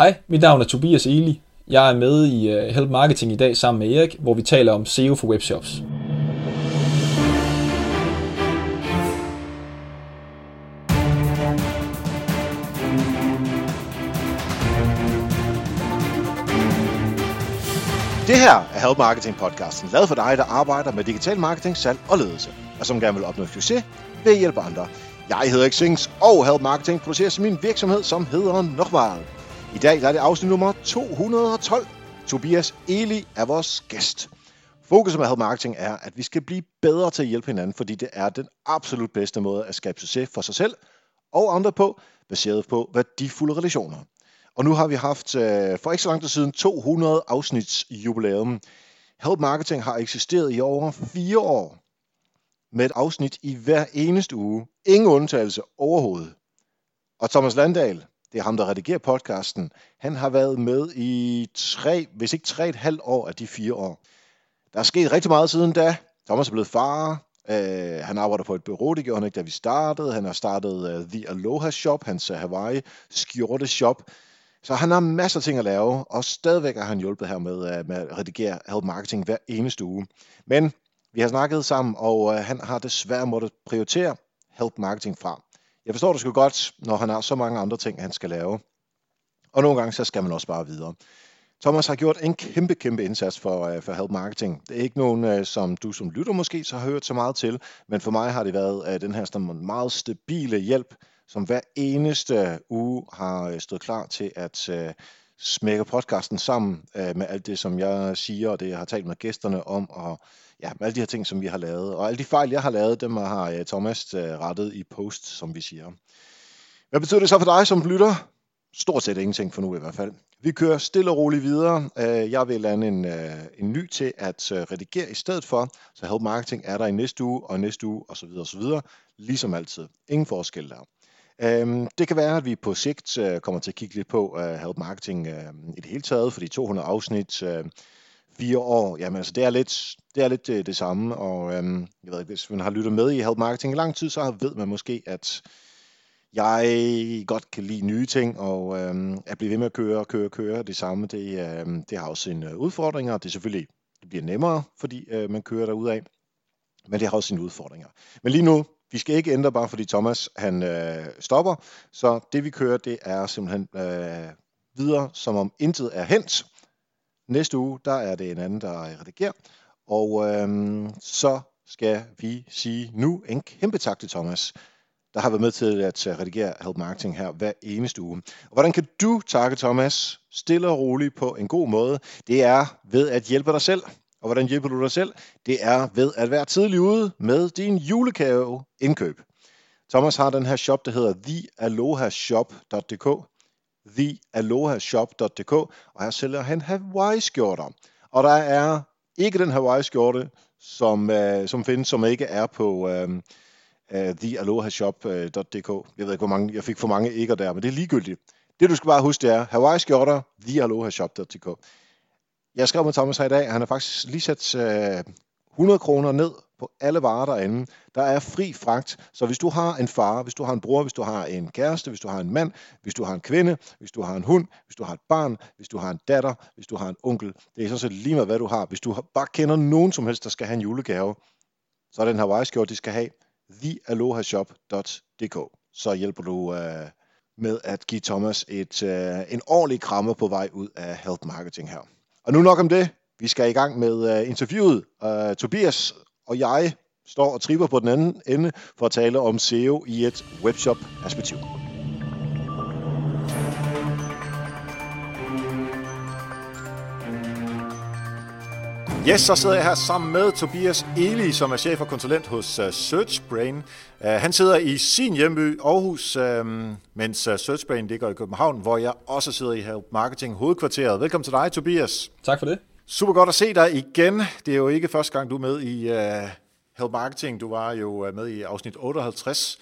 Hej, mit navn er Tobias Eli. Jeg er med i øh, Help Marketing i dag sammen med Erik, hvor vi taler om SEO for webshops. Det her er Help Marketing podcasten, lavet for dig, der arbejder med digital marketing, salg og ledelse, og som gerne vil opnå succes ved at hjælpe andre. Jeg hedder Xings, og Help Marketing producerer min virksomhed, som hedder Nokmal. I dag der er det afsnit nummer 212. Tobias Eli er vores gæst. Fokus med Health Marketing er, at vi skal blive bedre til at hjælpe hinanden, fordi det er den absolut bedste måde at skabe succes for sig selv og andre på, baseret på værdifulde relationer. Og nu har vi haft øh, for ikke så lang tid siden 200 afsnits jubilæum. Help Marketing har eksisteret i over fire år med et afsnit i hver eneste uge. Ingen undtagelse overhovedet. Og Thomas Landahl, det er ham, der redigerer podcasten, han har været med i tre, hvis ikke tre et halvt år af de fire år. Der er sket rigtig meget siden da. Thomas er blevet far. Øh, han arbejder på et bureau, det gjorde han ikke, da vi startede. Han har startet uh, The Aloha Shop, hans uh, Hawaii skjorte shop. Så han har masser af ting at lave, og stadigvæk har han hjulpet her med, uh, med at redigere Help Marketing hver eneste uge. Men vi har snakket sammen, og uh, han har desværre måttet prioritere Help Marketing fra. Jeg forstår det sgu godt, når han har så mange andre ting, han skal lave. Og nogle gange, så skal man også bare videre. Thomas har gjort en kæmpe, kæmpe indsats for, uh, for Help Marketing. Det er ikke nogen, uh, som du som lytter måske så har hørt så meget til, men for mig har det været uh, den her sådan meget stabile hjælp, som hver eneste uge har stået klar til at uh, smække podcasten sammen uh, med alt det, som jeg siger, og det, jeg har talt med gæsterne om, og ja, med alle de her ting, som vi har lavet. Og alle de fejl, jeg har lavet, dem har uh, Thomas uh, rettet i post, som vi siger. Hvad betyder det så for dig som lytter? Stort set ingenting for nu i hvert fald. Vi kører stille og roligt videre. Øh, jeg vil lande en, en ny til at redigere i stedet for, så Help Marketing er der i næste uge, og næste uge, osv. osv. Ligesom altid. Ingen forskel der. Øhm, det kan være, at vi på sigt kommer til at kigge lidt på Help Marketing i det hele taget, fordi 200 afsnit, fire år, jamen altså det er lidt det, er lidt det, det samme, og øhm, jeg ved ikke, hvis man har lyttet med i Help Marketing i lang tid, så ved man måske, at jeg godt kan lide nye ting, og øhm, at blive ved med at køre, og køre, og køre det samme, det, øhm, det har også sine øh, udfordringer. Det er selvfølgelig det bliver nemmere, fordi øh, man kører af, men det har også sine udfordringer. Men lige nu, vi skal ikke ændre bare fordi Thomas han øh, stopper, så det vi kører, det er simpelthen øh, videre, som om intet er hent. Næste uge, der er det en anden, der redigerer, og øhm, så skal vi sige nu en kæmpe tak til Thomas der har været med til at øh, redigere Help Marketing her hver eneste uge. Og hvordan kan du takke Thomas stille og roligt på en god måde? Det er ved at hjælpe dig selv. Og hvordan hjælper du dig selv? Det er ved at være tidlig ude med din julekave indkøb. Thomas har den her shop, der hedder thealohashop.dk thealohashop.dk og her sælger han Hawaii-skjorter. Og der er ikke den Hawaii-skjorte, som, øh, som findes, som ikke er på, øh, øh thealohashop.dk. Øh, jeg ved ikke, hvor mange, jeg fik for mange ikke der, men det er ligegyldigt. Det du skal bare huske, det er Hawaii skjorter, thealohashop.dk. Jeg skrev med Thomas her i dag, han har faktisk lige sat øh, 100 kroner ned på alle varer derinde. Der er fri fragt, så hvis du har en far, hvis du har en bror, hvis du har en kæreste, hvis du har en mand, hvis du har en kvinde, hvis du har en hund, hvis du har et barn, hvis du har en datter, hvis du har en onkel, det er så set lige med, hvad du har. Hvis du bare kender nogen som helst, der skal have en julegave, så er den Hawaii-skjorte, de skal have thealohashop.dk. Så hjælper du øh, med at give Thomas et, øh, en ordentlig kramme på vej ud af Health Marketing her. Og nu nok om det. Vi skal i gang med uh, interviewet. Uh, Tobias og jeg står og tripper på den anden ende for at tale om SEO i et webshop-perspektiv. Yes, så sidder jeg her sammen med Tobias Eli, som er chef og konsulent hos uh, SearchBrain. Uh, han sidder i sin hjemby Aarhus, uh, mens uh, SearchBrain ligger i København, hvor jeg også sidder i Help Marketing hovedkvarteret. Velkommen til dig, Tobias. Tak for det. Super godt at se dig igen. Det er jo ikke første gang, du er med i uh, Help Marketing. Du var jo øh, med i afsnit 58.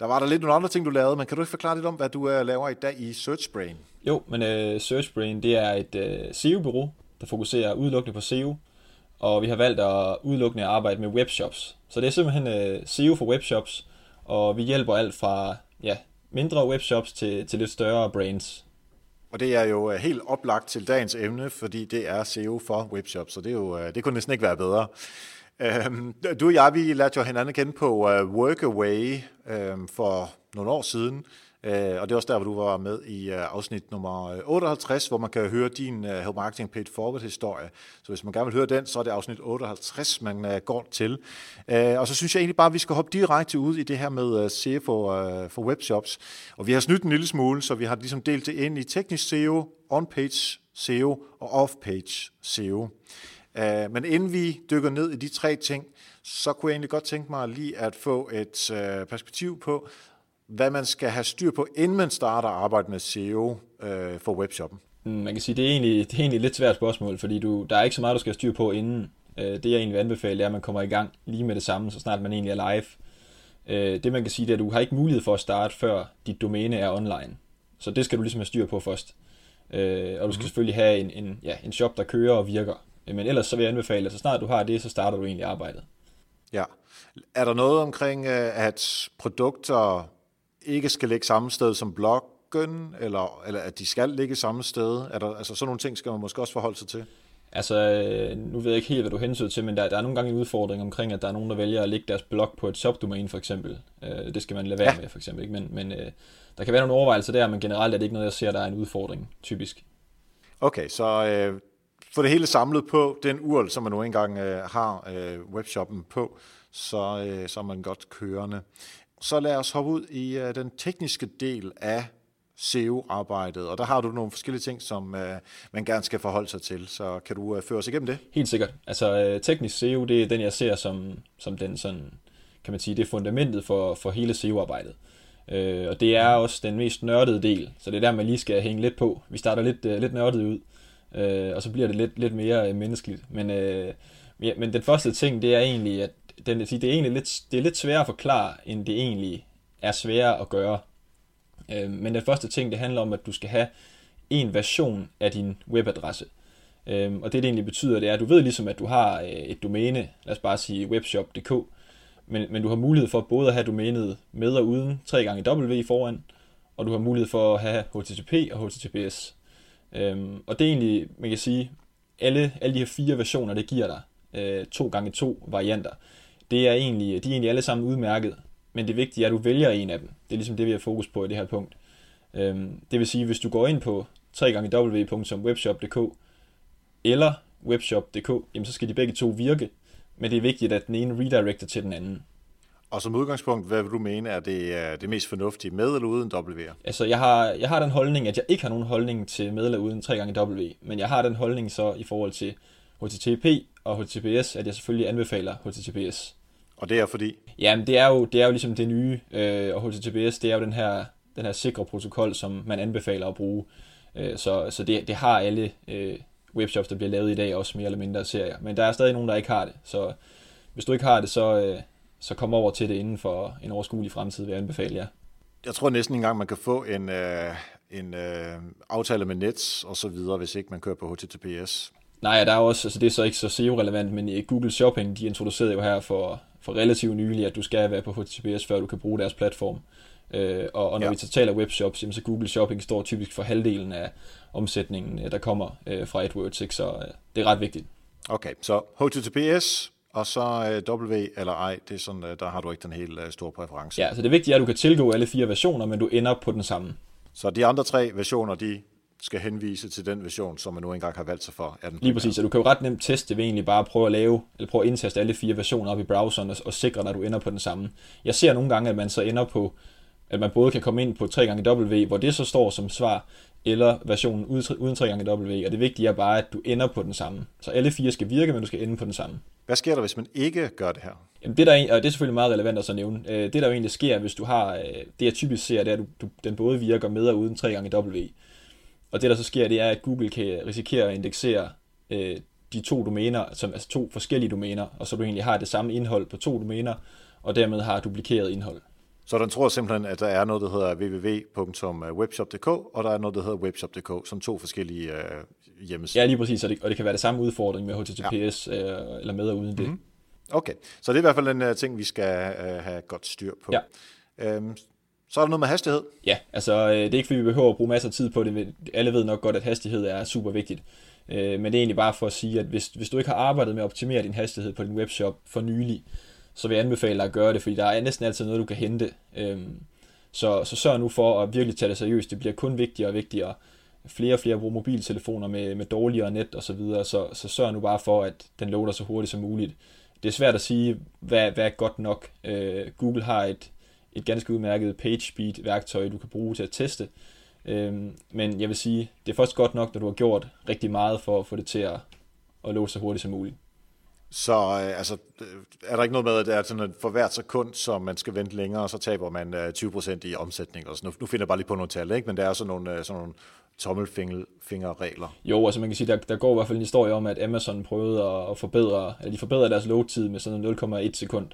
Der var der lidt nogle andre ting, du lavede, men kan du ikke forklare lidt om, hvad du uh, laver i dag i SearchBrain? Jo, men uh, SearchBrain det er et uh, SEO-bureau, der fokuserer udelukkende på SEO og vi har valgt at udelukkende arbejde med webshops. Så det er simpelthen uh, SEO for webshops, og vi hjælper alt fra ja, mindre webshops til, til lidt større brands. Og det er jo øh, helt oplagt til dagens emne, fordi det er SEO for webshop, så det, er jo, øh, det kunne næsten ikke være bedre. Øhm, du og jeg, vi lærte jo hinanden kende på øh, Workaway øhm, for nogle år siden, Øh, og det er også der, hvor du var med i øh, afsnit nummer øh, 58, hvor man kan høre din øh, Help Marketing Paid Forward historie. Så hvis man gerne vil høre den, så er det afsnit 58, man går til. Og så synes jeg egentlig bare, at vi skal hoppe direkte ud i det her med SEO for, for webshops. Og vi har snydt en lille smule, så vi har ligesom delt det ind i teknisk SEO, on-page SEO og off-page SEO. Men inden vi dykker ned i de tre ting, så kunne jeg egentlig godt tænke mig lige at få et perspektiv på, hvad man skal have styr på, inden man starter at arbejde med SEO øh, for webshoppen? Mm, man kan sige, det er egentlig, det er egentlig et lidt svært spørgsmål, fordi du, der er ikke så meget, du skal have styr på inden. Øh, det jeg egentlig vil anbefale, er, at man kommer i gang lige med det samme, så snart man egentlig er live. Øh, det man kan sige, det er, at du har ikke mulighed for at starte, før dit domæne er online. Så det skal du ligesom have styr på først. Øh, og du skal mm-hmm. selvfølgelig have en, en, ja, en shop, der kører og virker. Men ellers så vil jeg anbefale, at så snart du har det, så starter du egentlig arbejdet. Ja. Er der noget omkring, at produkter ikke skal ligge samme sted som bloggen, eller, eller at de skal ligge samme sted? Er der, altså sådan nogle ting skal man måske også forholde sig til? Altså, nu ved jeg ikke helt, hvad du hensyder til, men der, der er nogle gange en udfordring omkring, at der er nogen, der vælger at lægge deres blog på et subdomæne, for eksempel. Øh, det skal man lade være ja. med, for eksempel. Ikke? Men, men øh, der kan være nogle overvejelser der, men generelt er det ikke noget, jeg ser, der er en udfordring, typisk. Okay, så øh, for det hele samlet på den URL, som man nu engang øh, har øh, webshoppen på, så, øh, så er man godt kørende så lad os hoppe ud i uh, den tekniske del af SEO-arbejdet, og der har du nogle forskellige ting, som uh, man gerne skal forholde sig til, så kan du uh, føre os igennem det? Helt sikkert. Altså uh, teknisk SEO, det er den, jeg ser som, som den sådan, kan man sige, det er fundamentet for, for hele SEO-arbejdet. Uh, og det er også den mest nørdede del, så det er der, man lige skal hænge lidt på. Vi starter lidt, uh, lidt nørdet ud, uh, og så bliver det lidt, lidt mere uh, menneskeligt. Men, uh, ja, men den første ting, det er egentlig, at den, det er egentlig lidt, det er lidt sværere at forklare, end det egentlig er sværere at gøre. Øh, men den første ting, det handler om, at du skal have en version af din webadresse. Øh, og det, det egentlig betyder, det er, at du ved ligesom, at du har øh, et domæne, lad os bare sige webshop.dk, men, men du har mulighed for både at have domænet med og uden 3 gange W foran, og du har mulighed for at have HTTP og HTTPS. Øhm, og det er egentlig, man kan sige, alle, alle de her fire versioner, det giver dig øh, to gange to varianter det er egentlig, de er egentlig alle sammen udmærket, men det vigtige er, at du vælger en af dem. Det er ligesom det, vi har fokus på i det her punkt. Øhm, det vil sige, hvis du går ind på www.webshop.dk eller webshop.dk, jamen så skal de begge to virke, men det er vigtigt, at den ene redirecter til den anden. Og som udgangspunkt, hvad vil du mene er det, det mest fornuftige, med eller uden W? Altså, jeg har, jeg har den holdning, at jeg ikke har nogen holdning til med eller uden 3 gange W, men jeg har den holdning så i forhold til HTTP og HTTPS, at jeg selvfølgelig anbefaler HTTPS. Og det er fordi? Jamen, det er jo, det er jo ligesom det nye, øh, og HTTPS, det er jo den her, den her sikre protokol, som man anbefaler at bruge. Øh, så så det, det har alle øh, webshops, der bliver lavet i dag, også mere eller mindre serier. Men der er stadig nogen, der ikke har det. Så hvis du ikke har det, så, øh, så kom over til det inden for en overskuelig fremtid, vil jeg anbefale jer. Jeg tror næsten engang, man kan få en, øh, en øh, aftale med Nets og så videre, hvis ikke man kører på HTTPS. Nej, der er også, altså det er så ikke så SEO-relevant, men Google Shopping, de introducerede jo her for for relativt nylig, at du skal være på HTTPS, før du kan bruge deres platform. Øh, og, og når ja. vi så taler webshops, jamen, så Google Shopping står typisk for halvdelen af omsætningen, øh, der kommer øh, fra AdWords, ikke? så øh, det er ret vigtigt. Okay, så HTTPS, og så øh, W eller ej, det er sådan, øh, der har du ikke den helt øh, store præference. Ja, så det vigtige er, at du kan tilgå alle fire versioner, men du ender på den samme. Så de andre tre versioner, de skal henvise til den version, som man nu engang har valgt sig for. Er den Lige præcis, og du kan jo ret nemt teste ved egentlig bare at prøve at lave, eller prøve at indtaste alle fire versioner op i browseren og, og sikre dig, at du ender på den samme. Jeg ser nogle gange, at man så ender på, at man både kan komme ind på 3xW, hvor det så står som svar, eller versionen uden 3xW, og det vigtige er bare, at du ender på den samme. Så alle fire skal virke, men du skal ende på den samme. Hvad sker der, hvis man ikke gør det her? Jamen det, der, og det er selvfølgelig meget relevant at så nævne. Øh, det, der jo egentlig sker, hvis du har, øh, det jeg typisk ser, det er, at du, du, den både virker med og uden 3xW. Og det der så sker, det er, at Google kan risikere at indeksere øh, de to domæner, som, altså to forskellige domæner, og så du egentlig har det samme indhold på to domæner, og dermed har duplikeret indhold. Så den tror simpelthen, at der er noget, der hedder www.webshop.dk, og der er noget, der hedder webshop.dk, som to forskellige øh, hjemmesider. Ja, lige præcis, og det, og det kan være det samme udfordring med HTTPS, ja. øh, eller med og uden det. Mm-hmm. Okay, så det er i hvert fald en uh, ting, vi skal uh, have godt styr på. Ja. Øhm, så er der noget med hastighed. Ja, altså øh, det er ikke fordi, vi behøver at bruge masser af tid på det. Alle ved nok godt, at hastighed er super vigtigt. Øh, men det er egentlig bare for at sige, at hvis, hvis du ikke har arbejdet med at optimere din hastighed på din webshop for nylig, så vil jeg anbefale dig at gøre det, fordi der er næsten altid noget, du kan hente. Øhm, så, så sørg nu for at virkelig tage det seriøst. Det bliver kun vigtigere og vigtigere. Flere og flere bruger mobiltelefoner med, med dårligere net og så videre, så, så sørg nu bare for, at den loader så hurtigt som muligt. Det er svært at sige, hvad, hvad er godt nok. Øh, Google har et, et ganske udmærket PageSpeed værktøj, du kan bruge til at teste. Øhm, men jeg vil sige, det er først godt nok, når du har gjort rigtig meget for at få det til at, at loade så hurtigt som muligt. Så øh, altså, er der ikke noget med, at det er sådan, at for hvert sekund, som man skal vente længere, så taber man øh, 20% i omsætning. Og nu, nu finder jeg bare lige på nogle tal, ikke? men det er sådan nogle, øh, sådan nogle tommelfingerregler. Jo, altså man kan sige, der, der går i hvert fald en historie om, at Amazon prøvede at, at forbedre, at de forbedrede deres load-tid med sådan 0,1 sekund,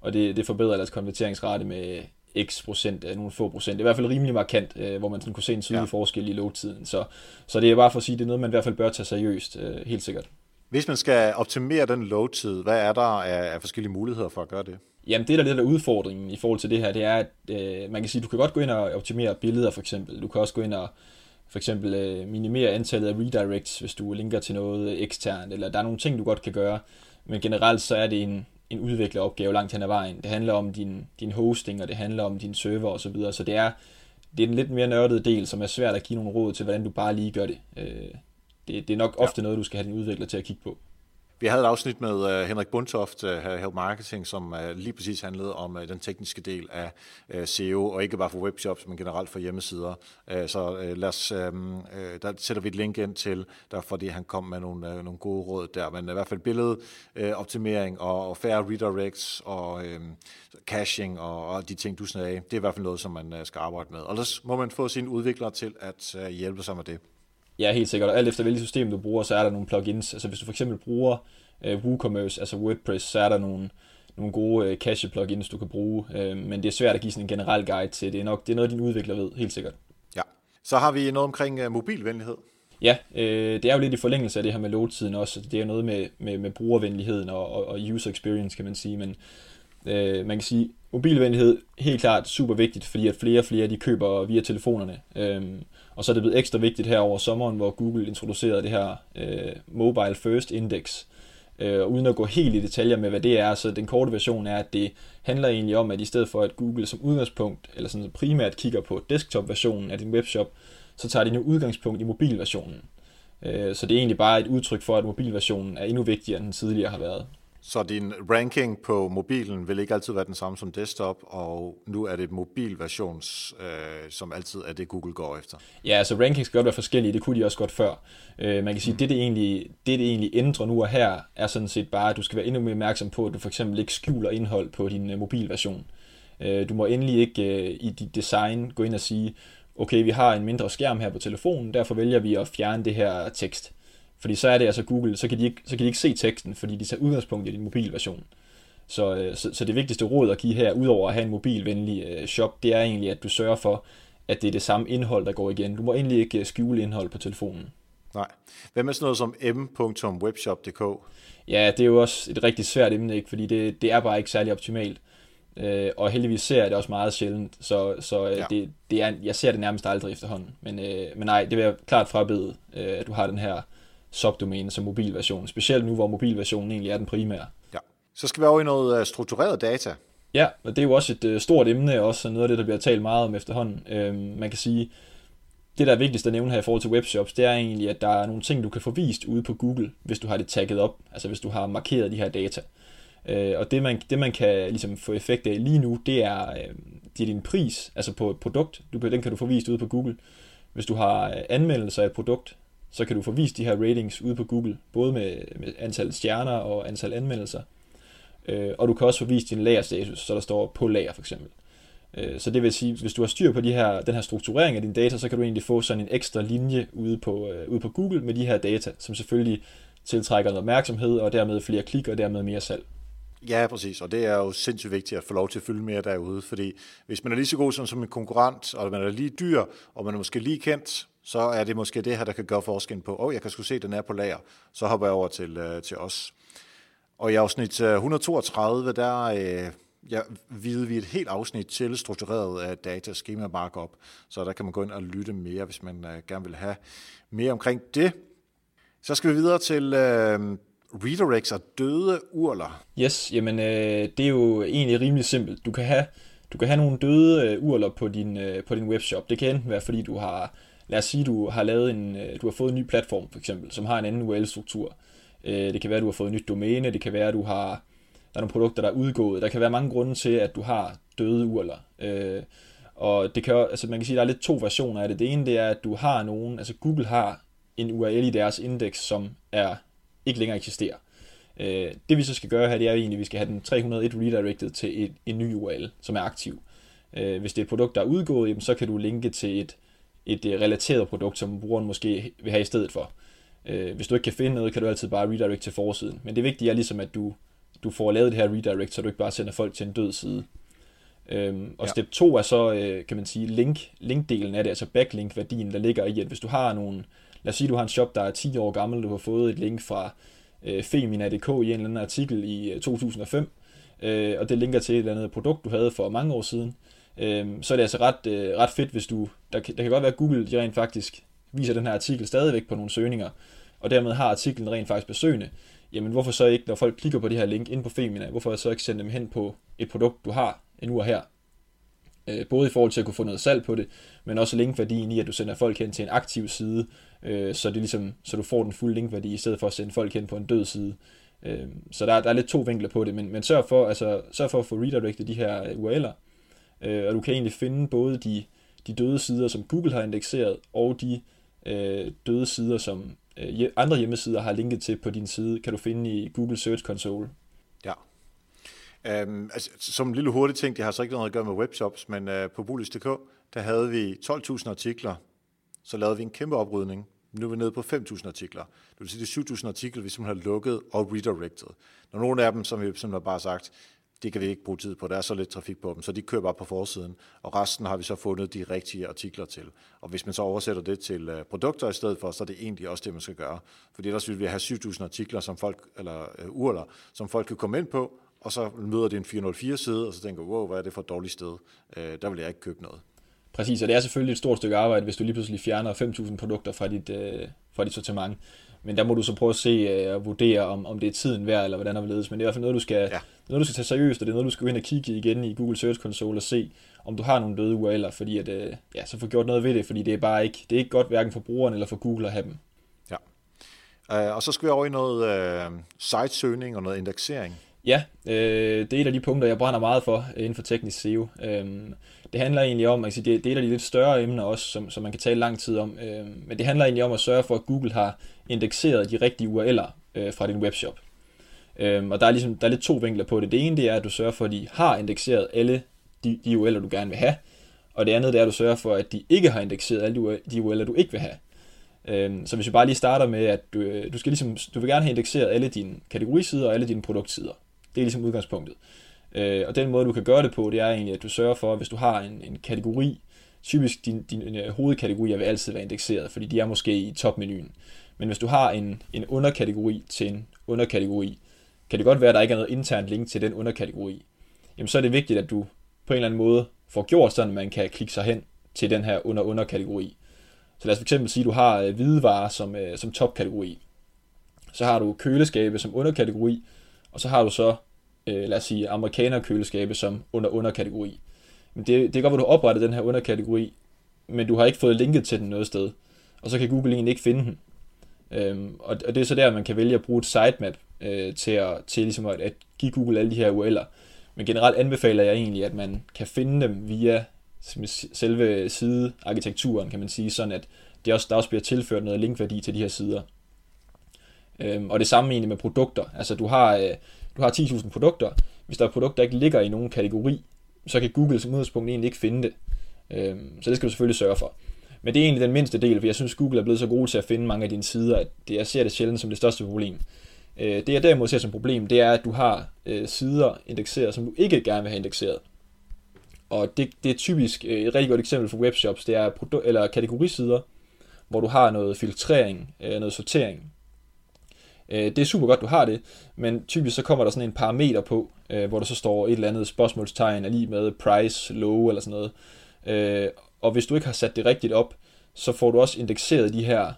og det, det forbedrer deres konverteringsrate med x procent, nogle få procent. Det er i hvert fald rimelig markant, øh, hvor man sådan kunne se en tydelig ja. forskel i load-tiden. Så, så det er bare for at sige, det er noget, man i hvert fald bør tage seriøst, øh, helt sikkert. Hvis man skal optimere den load-tid, hvad er der af, af forskellige muligheder for at gøre det? Jamen det, der er lidt af udfordringen i forhold til det her, det er, at øh, man kan sige, du kan godt gå ind og optimere billeder for eksempel. Du kan også gå ind og for eksempel øh, minimere antallet af redirects, hvis du linker til noget eksternt, eller der er nogle ting, du godt kan gøre. Men generelt så er det en, en udvikleropgave langt hen ad vejen. Det handler om din, din hosting, og det handler om din server osv., så, videre. så det er, det er en lidt mere nørdet del, som er svært at give nogle råd til, hvordan du bare lige gør det. Øh, det, det er nok ofte ja. noget, du skal have din udvikler til at kigge på. Vi havde et afsnit med uh, Henrik Bundtoft, uh, Help Marketing, som uh, lige præcis handlede om uh, den tekniske del af uh, SEO, og ikke bare for webshops, men generelt for hjemmesider. Uh, så uh, lad os, uh, der sætter vi et link ind til, der, fordi han kom med nogle, uh, nogle gode råd der, men i hvert fald billedoptimering uh, og, og færre redirects og uh, caching og, og de ting, du sagde, det er i hvert fald noget, som man uh, skal arbejde med. Og ellers må man få sine udviklere til at uh, hjælpe sig med det. Ja, helt sikkert. Og alt efter hvilket system du bruger, så er der nogle plugins. Altså hvis du for eksempel bruger uh, WooCommerce, altså WordPress, så er der nogle, nogle gode uh, cache plugins, du kan bruge. Uh, men det er svært at give sådan en generel guide til. Det er nok det er noget, din udvikler ved, helt sikkert. Ja. Så har vi noget omkring uh, mobilvenlighed. Ja, øh, det er jo lidt i forlængelse af det her med load-tiden også. Det er noget med, med, med brugervenligheden og, og, og user experience, kan man sige. Men øh, man kan sige, mobilvenlighed helt klart super vigtigt, fordi at flere og flere de køber via telefonerne. Øh, og så er det blevet ekstra vigtigt her over sommeren, hvor Google introducerede det her øh, Mobile First Index. Øh, uden at gå helt i detaljer med, hvad det er, så den korte version er, at det handler egentlig om, at i stedet for at Google som udgangspunkt, eller sådan primært kigger på desktop-versionen af din webshop, så tager de nu udgangspunkt i mobilversionen. Øh, så det er egentlig bare et udtryk for, at mobilversionen er endnu vigtigere, end den tidligere har været. Så din ranking på mobilen vil ikke altid være den samme som desktop, og nu er det mobilversions, øh, som altid er det, Google går efter. Ja, altså rankings kan godt være forskellige, det kunne de også godt før. Øh, man kan sige, mm. det, det, egentlig, det, det egentlig ændrer nu og her, er sådan set bare, at du skal være endnu mere opmærksom på, at du for eksempel ikke skjuler indhold på din øh, mobilversion. Øh, du må endelig ikke øh, i dit design gå ind og sige, okay, vi har en mindre skærm her på telefonen, derfor vælger vi at fjerne det her tekst. Fordi så er det altså Google, så kan de ikke, så kan de ikke se teksten, fordi de tager udgangspunkt i din mobilversion. Så, øh, så, så det vigtigste råd at give her, udover at have en mobilvenlig øh, shop, det er egentlig, at du sørger for, at det er det samme indhold, der går igen. Du må endelig ikke øh, skjule indhold på telefonen. Nej. Hvad med sådan noget som m.webshop.dk? Ja, det er jo også et rigtig svært emne, ikke? fordi det, det er bare ikke særlig optimalt. Øh, og heldigvis ser jeg det også meget sjældent, så, så ja. det, det er, jeg ser det nærmest aldrig efterhånden. Men, øh, men nej, det vil jeg klart frabede, øh, at du har den her subdomæne som mobilversion, specielt nu, hvor mobilversionen egentlig er den primære. Ja. Så skal vi over i noget øh, struktureret data. Ja, og det er jo også et uh, stort emne, og også noget af det, der bliver talt meget om efterhånden. Øhm, man kan sige, det der er vigtigst at nævne her i forhold til webshops, det er egentlig, at der er nogle ting, du kan få vist ude på Google, hvis du har det tagget op, altså hvis du har markeret de her data. Øh, og det man, det man kan ligesom få effekt af lige nu, det er, øh, det er din pris, altså på et produkt, du, den kan du få vist ude på Google. Hvis du har øh, anmeldelser af et produkt, så kan du få vist de her ratings ude på Google, både med, med antal stjerner og antal anmeldelser. Øh, og du kan også få vist din lagerstatus, så der står på lager for eksempel. Øh, så det vil sige, hvis du har styr på de her, den her strukturering af dine data, så kan du egentlig få sådan en ekstra linje ude på, øh, ude på Google med de her data, som selvfølgelig tiltrækker noget opmærksomhed, og dermed flere klik, og dermed mere salg. Ja, præcis, og det er jo sindssygt vigtigt at få lov til at fylde mere derude, fordi hvis man er lige så god som, som en konkurrent, og man er lige dyr, og man er måske lige kendt, så er det måske det her, der kan gøre forskellen på, åh, oh, jeg kan sgu se, den er på lager, så hopper jeg over til, øh, til os. Og i afsnit øh, 132, der, øh, ja, vide vi et helt afsnit til struktureret af data, schema markup, så der kan man gå ind og lytte mere, hvis man øh, gerne vil have mere omkring det. Så skal vi videre til øh, redirects og døde urler. Yes, jamen øh, det er jo egentlig rimelig simpelt. Du kan have, du kan have nogle døde øh, urler på din, øh, på din webshop. Det kan enten være, fordi du har, lad os sige, du har lavet en, øh, du har fået en ny platform for eksempel, som har en anden URL-struktur. Øh, det kan være, at du har fået et nyt domæne, det kan være, at du har, der er nogle produkter, der er udgået. Der kan være mange grunde til, at du har døde urler. Øh, og det kan, altså man kan sige, at der er lidt to versioner af det. Det ene det er, at du har nogen, altså Google har en URL i deres indeks, som er ikke længere eksisterer. Øh, det vi så skal gøre her, det er egentlig, at vi skal have den 301 redirected til et, en ny URL, som er aktiv. Øh, hvis det er et produkt, der er udgået, jamen, så kan du linke til et, et øh, relateret produkt, som brugeren måske vil have i stedet for. Øh, hvis du ikke kan finde noget, kan du altid bare redirect til forsiden. Men det vigtige er ligesom, at du, du får lavet det her redirect, så du ikke bare sender folk til en død side. Øhm, og ja. step 2 er så, øh, kan man sige, link, linkdelen af det, altså backlink-værdien, der ligger i, at hvis du har nogle, lad os sige, du har en shop, der er 10 år gammel, du har fået et link fra øh, femina.dk i en eller anden artikel i 2005, øh, og det linker til et eller andet produkt, du havde for mange år siden, øh, Øhm, så er det altså ret, øh, ret fedt, hvis du, der, der kan godt være, at Google de rent faktisk viser den her artikel stadigvæk på nogle søgninger, og dermed har artiklen rent faktisk besøgende, jamen hvorfor så ikke, når folk klikker på det her link ind på Femina, hvorfor så ikke sende dem hen på et produkt, du har nu og her? Øh, både i forhold til at kunne få noget salg på det, men også linkværdien i, at du sender folk hen til en aktiv side, øh, så, det er ligesom, så du får den fulde linkværdi, i stedet for at sende folk hen på en død side. Øh, så der, der er lidt to vinkler på det, men, men sørg, for, altså, sørg for at få redirectet de her øh, URL'er, øh, og du kan egentlig finde både de, de døde sider, som Google har indekseret, og de øh, døde sider, som øh, andre hjemmesider har linket til på din side, kan du finde i Google Search Console. Ja. Um, altså, som en lille hurtig ting, det har så ikke noget at gøre med webshops, men uh, på Bullis.dk, der havde vi 12.000 artikler så lavede vi en kæmpe oprydning. Nu er vi nede på 5.000 artikler. Det vil sige, det er 7.000 artikler, vi simpelthen har lukket og redirected. Når nogle af dem, som vi simpelthen har bare sagt, det kan vi ikke bruge tid på, der er så lidt trafik på dem, så de kører bare på forsiden, og resten har vi så fundet de rigtige artikler til. Og hvis man så oversætter det til øh, produkter i stedet for, så er det egentlig også det, man skal gøre. Fordi ellers vil vi have 7.000 artikler, som folk, eller øh, uh, urler, som folk kan komme ind på, og så møder det en 404-side, og så tænker wow, hvad er det for et dårligt sted? Uh, der vil jeg ikke købe noget. Præcis, og det er selvfølgelig et stort stykke arbejde, hvis du lige pludselig fjerner 5.000 produkter fra dit, øh, fra dit sortiment. Men der må du så prøve at se øh, og vurdere, om, om det er tiden værd, eller hvordan der ledes. Men det er i hvert fald noget, du skal, ja. noget, du skal tage seriøst, og det er noget, du skal gå ind og kigge igen i Google Search Console og se, om du har nogle døde URL'er, fordi at, øh, ja, så få gjort noget ved det, fordi det er bare ikke, det er ikke godt hverken for brugeren eller for Google at have dem. Ja. Uh, og så skal vi over i noget uh, site-søgning og noget indeksering. Ja, øh, det er et af de punkter, jeg brænder meget for inden for teknisk SEO. Øh, det handler egentlig om, altså det, det er et af de lidt større emner også, som, som man kan tale lang tid om, øh, men det handler egentlig om at sørge for, at Google har indekseret de rigtige URL'er øh, fra din webshop. Øh, og der er, ligesom, der er lidt to vinkler på det. Det ene det er, at du sørger for, at de har indekseret alle de, de URL'er, du gerne vil have, og det andet det er, at du sørger for, at de ikke har indekseret alle de URL'er, du ikke vil have. Øh, så hvis vi bare lige starter med, at du, øh, du, skal ligesom, du vil gerne have indekseret alle dine kategorisider og alle dine produktsider. Det er ligesom udgangspunktet. Øh, Øh, og den måde, du kan gøre det på, det er egentlig, at du sørger for, at hvis du har en, en kategori, typisk din, din øh, hovedkategori hovedkategorier vil altid være indekseret, fordi de er måske i topmenuen. Men hvis du har en, en underkategori til en underkategori, kan det godt være, at der ikke er noget internt link til den underkategori. Jamen så er det vigtigt, at du på en eller anden måde får gjort sådan, at man kan klikke sig hen til den her under-underkategori. Så lad os fx sige, at du har uh, hvidevarer som, som topkategori. Så har du køleskabe som underkategori, og så har du så øh, lad os sige, amerikanerkøleskabe som under underkategori. Men det, det er godt, at du har oprettet den her underkategori, men du har ikke fået linket til den noget sted. Og så kan Google egentlig ikke finde den. Øhm, og, og det er så der, man kan vælge at bruge et sitemap øh, til, at, til ligesom at, at give Google alle de her URL'er. Men generelt anbefaler jeg egentlig, at man kan finde dem via selve sidearkitekturen, kan man sige, sådan at det også, der også bliver tilført noget linkværdi til de her sider. Øhm, og det samme egentlig med produkter. Altså du har, øh, du har 10.000 produkter. Hvis der er produkter, der ikke ligger i nogen kategori, så kan Google som udgangspunkt egentlig ikke finde det. Øhm, så det skal du selvfølgelig sørge for. Men det er egentlig den mindste del, for jeg synes, Google er blevet så god til at finde mange af dine sider, at det, jeg ser det sjældent som det største problem. Øh, det jeg derimod ser som problem, det er, at du har øh, sider indekseret, som du ikke gerne vil have indekseret. Og det, det er typisk øh, et rigtig godt eksempel for webshops, det er produ- eller kategorisider, hvor du har noget filtrering, øh, noget sortering, Øh, det er super godt, du har det, men typisk så kommer der sådan en parameter på, øh, hvor der så står et eller andet spørgsmålstegn er lige med price, low eller sådan noget. Øh, og hvis du ikke har sat det rigtigt op, så får du også indekseret de her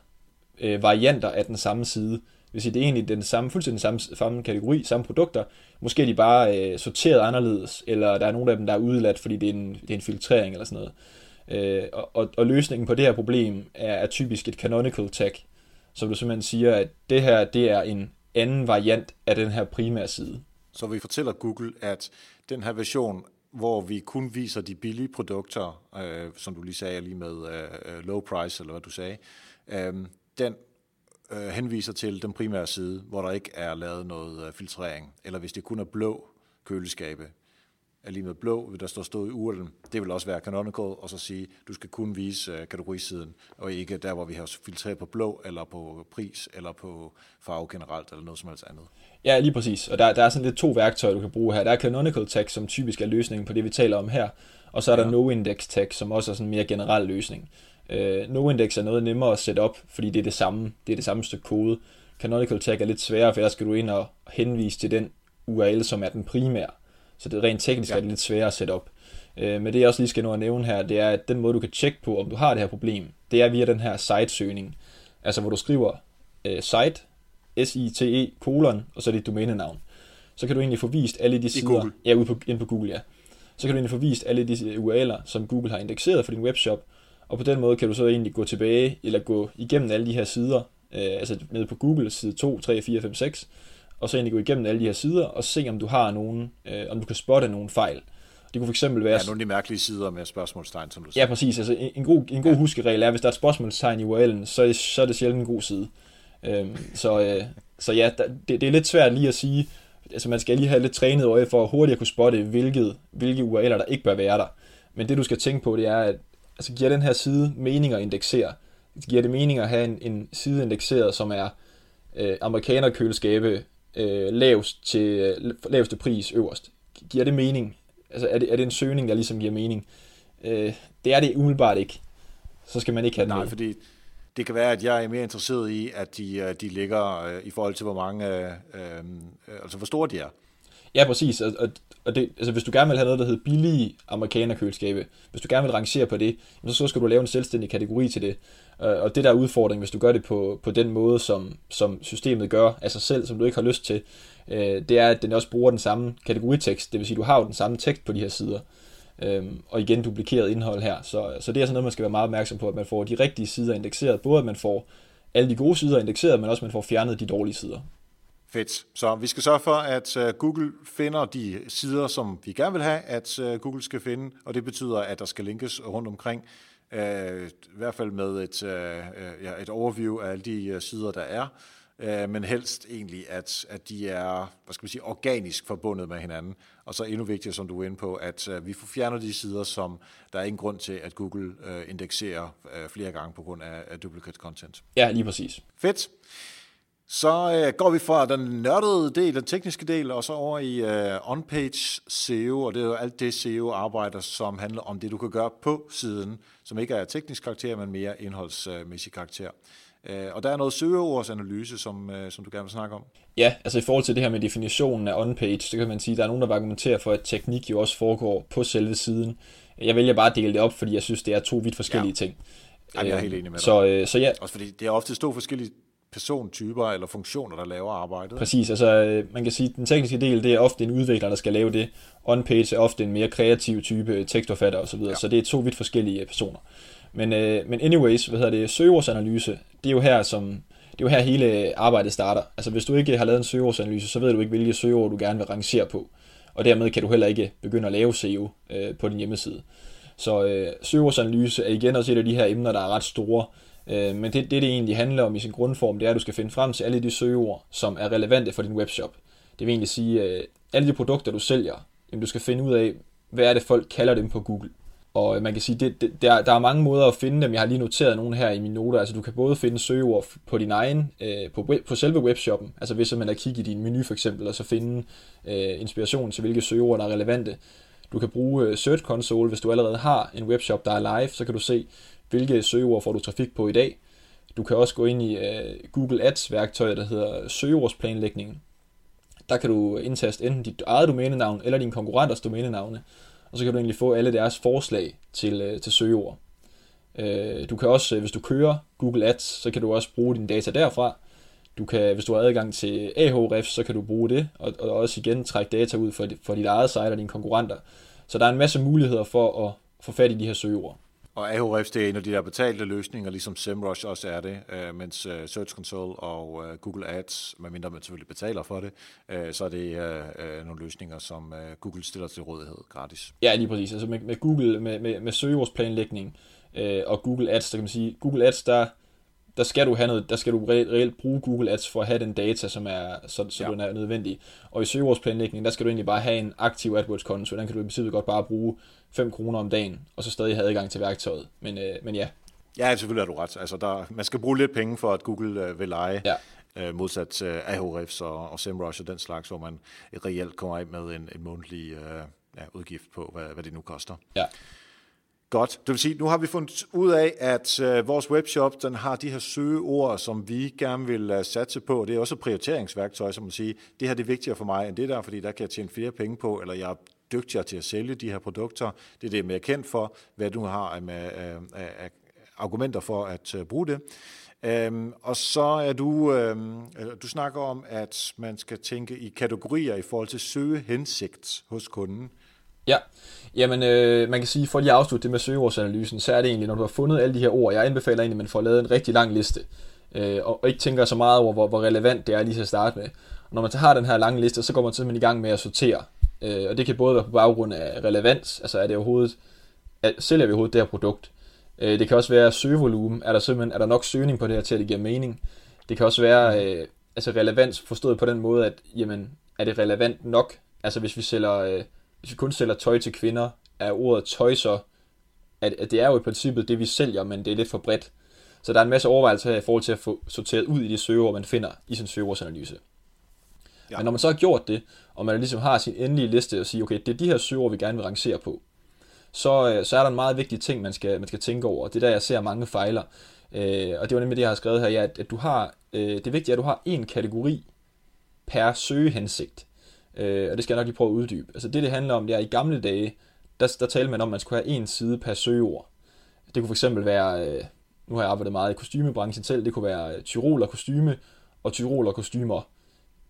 øh, varianter af den samme side. Hvis det er egentlig den samme, fuldstændig samme, samme kategori, samme produkter, måske er de bare øh, sorteret anderledes, eller der er nogle af dem, der er udeladt, fordi det er en, det er en filtrering eller sådan noget. Øh, og, og, og løsningen på det her problem er, er typisk et canonical tag, som du simpelthen siger, at det her det er en anden variant af den her primære side. Så vi fortæller Google, at den her version, hvor vi kun viser de billige produkter, øh, som du lige sagde lige med øh, øh low price, eller hvad du sagde, øh, den øh, henviser til den primære side, hvor der ikke er lavet noget øh, filtrering, eller hvis det kun er blå køleskabe, er lige med blå, der står stået i urlen. Det vil også være canonical, og så sige, du skal kun vise uh, kategorisiden, og ikke der, hvor vi har filtreret på blå, eller på pris, eller på farve generelt, eller noget som helst andet. Ja, lige præcis. Og der, der er sådan lidt to værktøjer, du kan bruge her. Der er canonical tag, som typisk er løsningen på det, vi taler om her. Og så er der ja. no-index tag, som også er sådan en mere generel løsning. Uh, no-index er noget nemmere at sætte op, fordi det er det samme, det er det samme stykke kode. Canonical tag er lidt sværere, for der skal du ind og henvise til den URL, som er den primære. Så det er rent teknisk ja. er det lidt sværere at sætte op. Øh, men det jeg også lige skal nå at nævne her, det er, at den måde du kan tjekke på, om du har det her problem, det er via den her site-søgning. Altså hvor du skriver øh, site, S-I-T-E, kolon, og så dit domænenavn. Så kan du egentlig få vist alle de sider. Google. Ja, ude på, ind på Google, ja. Så kan du egentlig få vist alle de URL'er, som Google har indekseret for din webshop, og på den måde kan du så egentlig gå tilbage, eller gå igennem alle de her sider, øh, altså nede på Google, side 2, 3, 4, 5, 6, og så egentlig gå igennem alle de her sider, og se om du har nogen, øh, om du kan spotte nogle fejl. Det kunne fx være... Ja, nogle af de mærkelige sider med spørgsmålstegn, som du siger. Ja, præcis. Altså, en, god, en god ja. huskeregel er, hvis der er et spørgsmålstegn i URL'en, så, så er det sjældent en god side. Øhm, så, øh, så ja, der, det, det, er lidt svært lige at sige, altså man skal lige have lidt trænet øje for hurtigt at kunne spotte, hvilket, hvilke URL'er der ikke bør være der. Men det du skal tænke på, det er, at altså, giver den her side mening at indeksere? Giver det mening at have en, en side indekseret, som er øh, amerikanerkøleskabet øh, lavest til, øh, laveste pris øverst. Giver det mening? Altså er det, er det en søgning, der ligesom giver mening? Øh, det er det umiddelbart ikke. Så skal man ikke have Nej, fordi det kan være, at jeg er mere interesseret i, at de, øh, de ligger øh, i forhold til, hvor mange, øh, øh, altså hvor store de er. Ja, præcis. Og, og, og det, altså, hvis du gerne vil have noget, der hedder billige amerikanerkøleskabe, hvis du gerne vil rangere på det, så skal du lave en selvstændig kategori til det. Og det der er udfordring, hvis du gør det på, på den måde, som, som systemet gør af sig selv, som du ikke har lyst til, øh, det er, at den også bruger den samme kategoritekst. Det vil sige, du har jo den samme tekst på de her sider. Øhm, og igen duplikeret indhold her. Så, så det er sådan noget, man skal være meget opmærksom på, at man får de rigtige sider indekseret. Både at man får alle de gode sider indekseret, men også at man får fjernet de dårlige sider. Fedt. Så vi skal sørge for, at uh, Google finder de sider, som vi gerne vil have, at uh, Google skal finde, og det betyder, at der skal linkes rundt omkring, uh, i hvert fald med et, uh, ja, et overview af alle de sider, der er, men helst egentlig, at, at de er hvad skal man sige, organisk forbundet med hinanden. Og så endnu vigtigere, som du er inde på, at vi får fjernet de sider, som der er ingen grund til, at Google indekserer flere gange på grund af, af duplicate content. Ja, lige præcis. Fedt. Så øh, går vi fra den nørdede del, den tekniske del, og så over i øh, on-page SEO, og det er jo alt det SEO-arbejder, som handler om det, du kan gøre på siden, som ikke er teknisk karakter, men mere indholdsmæssig karakter. Øh, og der er noget søgeordsanalyse, som, øh, som du gerne vil snakke om. Ja, altså i forhold til det her med definitionen af on-page, så kan man sige, at der er nogen, der vil argumentere for, at teknik jo også foregår på selve siden. Jeg vælger bare at dele det op, fordi jeg synes, det er to vidt forskellige ja. ting. Ej, jeg er helt enig med dig. Så, øh, så ja. Også fordi det er ofte to forskellige persontyper eller funktioner, der laver arbejdet. Præcis, altså øh, man kan sige, at den tekniske del, det er ofte en udvikler, der skal lave det. On-page er ofte en mere kreativ type tekstforfatter osv., ja. så det er to vidt forskellige personer. Men, øh, men anyways, hvad hedder det, søgeordsanalyse, det er jo her, som, det er jo her hele arbejdet starter. Altså hvis du ikke har lavet en søgeordsanalyse, så ved du ikke, hvilke søgeord du gerne vil rangere på. Og dermed kan du heller ikke begynde at lave SEO øh, på din hjemmeside. Så øh, søgeordsanalyse er igen også et af de her emner, der er ret store. Øh, men det, det, det egentlig handler om i sin grundform, det er, at du skal finde frem til alle de søgeord, som er relevante for din webshop. Det vil egentlig sige, at øh, alle de produkter, du sælger, jamen, du skal finde ud af, hvad er det, folk kalder dem på Google. Og øh, man kan sige, det, det, der, der er mange måder at finde dem. Jeg har lige noteret nogle her i mine noter. Altså du kan både finde søgeord på din egen, øh, på, web, på selve webshoppen, altså hvis man har kigget i din menu for eksempel, og så finde øh, inspiration til, hvilke søgeord, der er relevante. Du kan bruge øh, Search Console, hvis du allerede har en webshop, der er live, så kan du se, hvilke søgeord får du trafik på i dag. Du kan også gå ind i øh, Google Ads værktøj, der hedder søgeordsplanlægning. Der kan du indtaste enten dit eget domænenavn eller din konkurrenters domænenavne, og så kan du egentlig få alle deres forslag til, øh, til søgeord. Uh, du kan også, hvis du kører Google Ads, så kan du også bruge dine data derfra. Du kan, hvis du har adgang til Ahrefs, så kan du bruge det, og, og også igen trække data ud for, for dit eget site og dine konkurrenter. Så der er en masse muligheder for at få fat i de her søgeord. Og Ahrefs, det er en af de der betalte løsninger, ligesom SEMrush også er det, øh, mens øh, Search Console og øh, Google Ads, medmindre man selvfølgelig betaler for det, øh, så er det øh, øh, nogle løsninger, som øh, Google stiller til rådighed gratis. Ja, lige præcis. Altså med, med Google, med, med, med søgeordsplanlægning øh, og Google Ads, der kan man sige, Google Ads, der der skal du have noget, der skal du reelt, reelt bruge Google Ads for at have den data, som er, så, så ja. den er nødvendig. Og i søgeordsplanlægning, der skal du egentlig bare have en aktiv AdWords-konto, den kan du i princippet godt bare bruge 5 kroner om dagen, og så stadig have adgang til værktøjet. Men, øh, men ja. Ja, selvfølgelig har du ret. Altså, der, man skal bruge lidt penge for, at Google øh, vil eje. Ja. Øh, modsat øh, Ahrefs og, og SEMrush og den slags, hvor man reelt kommer ind med en, en månedlig øh, ja, udgift på, hvad, hvad det nu koster. Ja. Godt. Det vil sige, nu har vi fundet ud af, at øh, vores webshop den har de her søgeord, som vi gerne vil uh, satse på. Det er også et prioriteringsværktøj, som man siger, det her det er vigtigere for mig end det der, fordi der kan jeg tjene flere penge på, eller jeg er dygtigere til at sælge de her produkter. Det er det, jeg er mere kendt for, hvad du har med uh, af argumenter for at bruge det. Øhm, og så er du, øhm, du snakker om, at man skal tænke i kategorier i forhold til søgehensigt hos kunden. Ja, jamen øh, man kan sige, for lige at afslutte det med søgeordsanalysen, så er det egentlig, når du har fundet alle de her ord, jeg anbefaler egentlig, at man får lavet en rigtig lang liste, øh, og, ikke tænker så meget over, hvor, hvor relevant det er lige til at starte med. Og når man så har den her lange liste, så går man simpelthen i gang med at sortere, øh, og det kan både være på baggrund af relevans, altså er det overhovedet, er, sælger vi overhovedet det her produkt, øh, det kan også være søgevolumen, er der simpelthen er der nok søgning på det her til, at det giver mening. Det kan også være øh, altså relevans forstået på den måde, at jamen, er det relevant nok? Altså hvis vi sælger... Øh, hvis vi kun sælger tøj til kvinder, er ordet tøj så, at, at det er jo i princippet det, vi sælger, men det er lidt for bredt. Så der er en masse overvejelser her i forhold til at få sorteret ud i de søgeord, man finder i sin søgeordsanalyse. Ja. Men når man så har gjort det, og man ligesom har sin endelige liste og siger, okay, det er de her søgeord, vi gerne vil rangere på, så, øh, så er der en meget vigtig ting, man skal, man skal tænke over. Det er der, jeg ser mange fejler. Øh, og det var nemlig det, jeg har skrevet her, ja, at, at du har, øh, det er vigtigt, at du har en kategori per søgehensigt. Øh, og det skal jeg nok lige prøve at uddybe. Altså det, det handler om, det er, at i gamle dage, der, der talte man om, at man skulle have en side per søgeord. Det kunne for eksempel være, øh, nu har jeg arbejdet meget i kostymebranchen selv, det kunne være øh, tyroler kostyme og tyroler kostymer.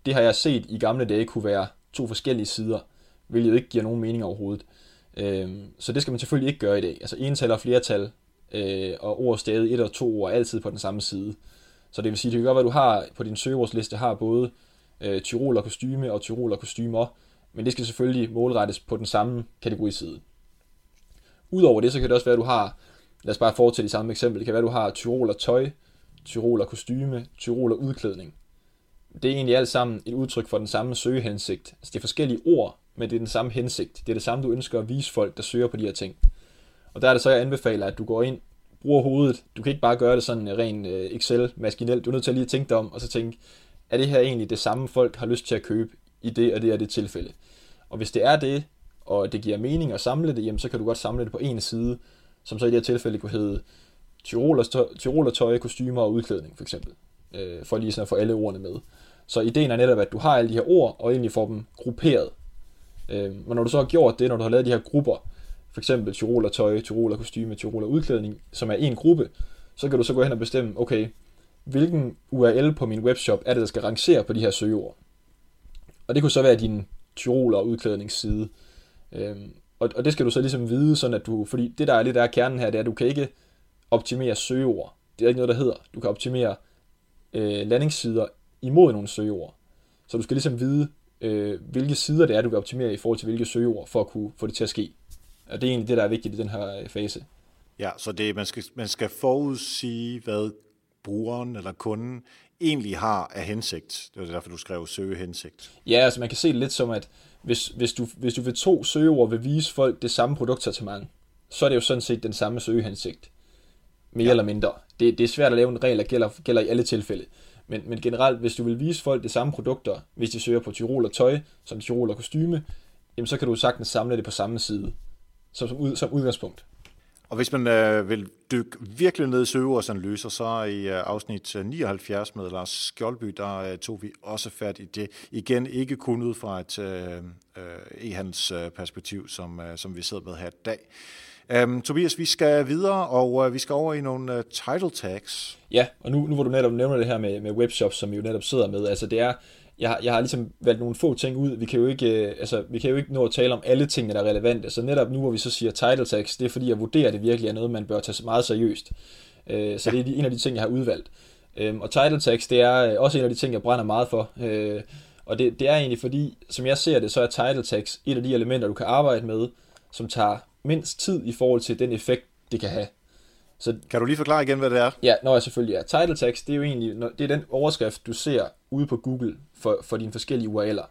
Det har jeg set i gamle dage kunne være to forskellige sider, hvilket ikke giver nogen mening overhovedet. Øh, så det skal man selvfølgelig ikke gøre i dag. Altså ental og flertal, øh, og ord stadig et og to ord altid på den samme side. Så det vil sige, det kan godt være, at du har på din søgeordsliste har både øh, tyroler kostyme og tyroler kostymer, men det skal selvfølgelig målrettes på den samme kategoriside. Udover det, så kan det også være, at du har, lad os bare fortsætte i samme eksempel, det kan være, at du har tyroler tøj, tyroler kostyme, tyroler udklædning. Det er egentlig alt sammen et udtryk for den samme søgehensigt. Altså det er forskellige ord, men det er den samme hensigt. Det er det samme, du ønsker at vise folk, der søger på de her ting. Og der er det så, jeg anbefaler, at du går ind, bruger hovedet. Du kan ikke bare gøre det sådan øh, ren øh, Excel-maskinelt. Du er nødt til at lige tænke dig om, og så tænke, er det her egentlig det samme, folk har lyst til at købe i det og det er det tilfælde? Og hvis det er det, og det giver mening at samle det, jamen så kan du godt samle det på en side, som så i det her tilfælde kunne hedde Tyroler tøj, kostymer og udklædning for eksempel, øh, for lige sådan at få alle ordene med. Så ideen er netop, at du har alle de her ord, og egentlig får dem grupperet. Øh, men når du så har gjort det, når du har lavet de her grupper, for eksempel Tyroler tøj, Tyroler kostyme, Tyroler udklædning, som er en gruppe, så kan du så gå hen og bestemme, okay, hvilken URL på min webshop er det, der skal rangere på de her søgeord. Og det kunne så være din Tyroler udklædningsside. Øhm, og, og det skal du så ligesom vide, sådan at du, fordi det der er lidt af kernen her, det er, at du kan ikke optimere søgeord. Det er ikke noget, der hedder. Du kan optimere øh, landingssider imod nogle søgeord. Så du skal ligesom vide, øh, hvilke sider det er, du vil optimere i forhold til hvilke søgeord, for at kunne få det til at ske. Og det er egentlig det, der er vigtigt i den her øh, fase. Ja, så det, man, skal, man skal forudsige, hvad brugeren eller kunden egentlig har af hensigt. Det er derfor, du skrev søge hensigt. Ja, altså man kan se det lidt som, at hvis, hvis, du, hvis du ved to søgeord vil vise folk det samme produktsortiment, så er det jo sådan set den samme søgehensigt. Mere ja. eller mindre. Det, det er svært at lave en regel, der gælder, gælder i alle tilfælde. Men, men generelt, hvis du vil vise folk det samme produkter, hvis de søger på Tyroler tøj, som Tyroler kostyme, jamen så kan du sagtens samle det på samme side, som, som, ud, som udgangspunkt. Og hvis man øh, vil dykke virkelig ned i søgeordsanalyser, så i øh, afsnit øh, 79 med Lars Skjoldby, der øh, tog vi også fat i det. Igen ikke kun ud fra et øh, øh e-handelsperspektiv, øh, som, øh, som vi sidder med her i dag. Um, Tobias, vi skal videre, og uh, vi skal over i nogle uh, title tags. Ja, og nu, nu hvor du netop nævner det her med, med webshops, som vi jo netop sidder med, altså det er, jeg, jeg har ligesom valgt nogle få ting ud. Vi kan jo ikke, øh, altså, vi kan jo ikke nå at tale om alle tingene, der er relevante. Så netop nu, hvor vi så siger title tags, det er fordi, jeg vurderer, at det virkelig er noget, man bør tage meget seriøst. Øh, så det er en af de ting, jeg har udvalgt. Øhm, og title tags, det er øh, også en af de ting, jeg brænder meget for. Og det, det er egentlig fordi, som jeg ser det, så er title tags et af de elementer, du kan arbejde med, som tager mindst tid i forhold til den effekt, det kan have. Så, kan du lige forklare igen, hvad det er? Ja, når jeg selvfølgelig er. Title text, det er jo egentlig det er den overskrift, du ser ude på Google for, for dine forskellige URL'er.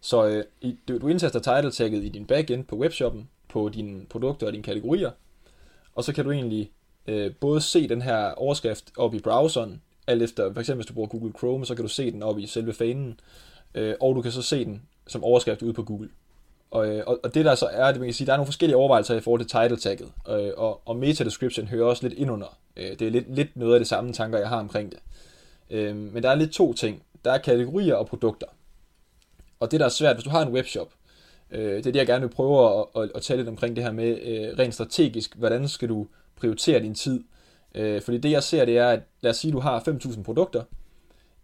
Så øh, i, du, du indtaster title tagget i din backend på webshoppen, på dine produkter og dine kategorier, og så kan du egentlig øh, både se den her overskrift op i browseren, alt efter, for eksempel hvis du bruger Google Chrome, så kan du se den op i selve fanen, øh, og du kan så se den som overskrift ude på Google. Og, øh, og, og det der så er, det man kan sige, der er nogle forskellige overvejelser i forhold til title tagget, øh, og, og meta description hører også lidt ind under. Øh, det er lidt, lidt noget af det samme tanker, jeg har omkring det. Øh, men der er lidt to ting. Der er kategorier og produkter. Og det der er svært, hvis du har en webshop, øh, det er det, jeg gerne vil prøve at, at, at tale lidt omkring det her med øh, rent strategisk, hvordan skal du prioritere din tid? Øh, fordi det jeg ser, det er, at lad os sige, du har 5.000 produkter,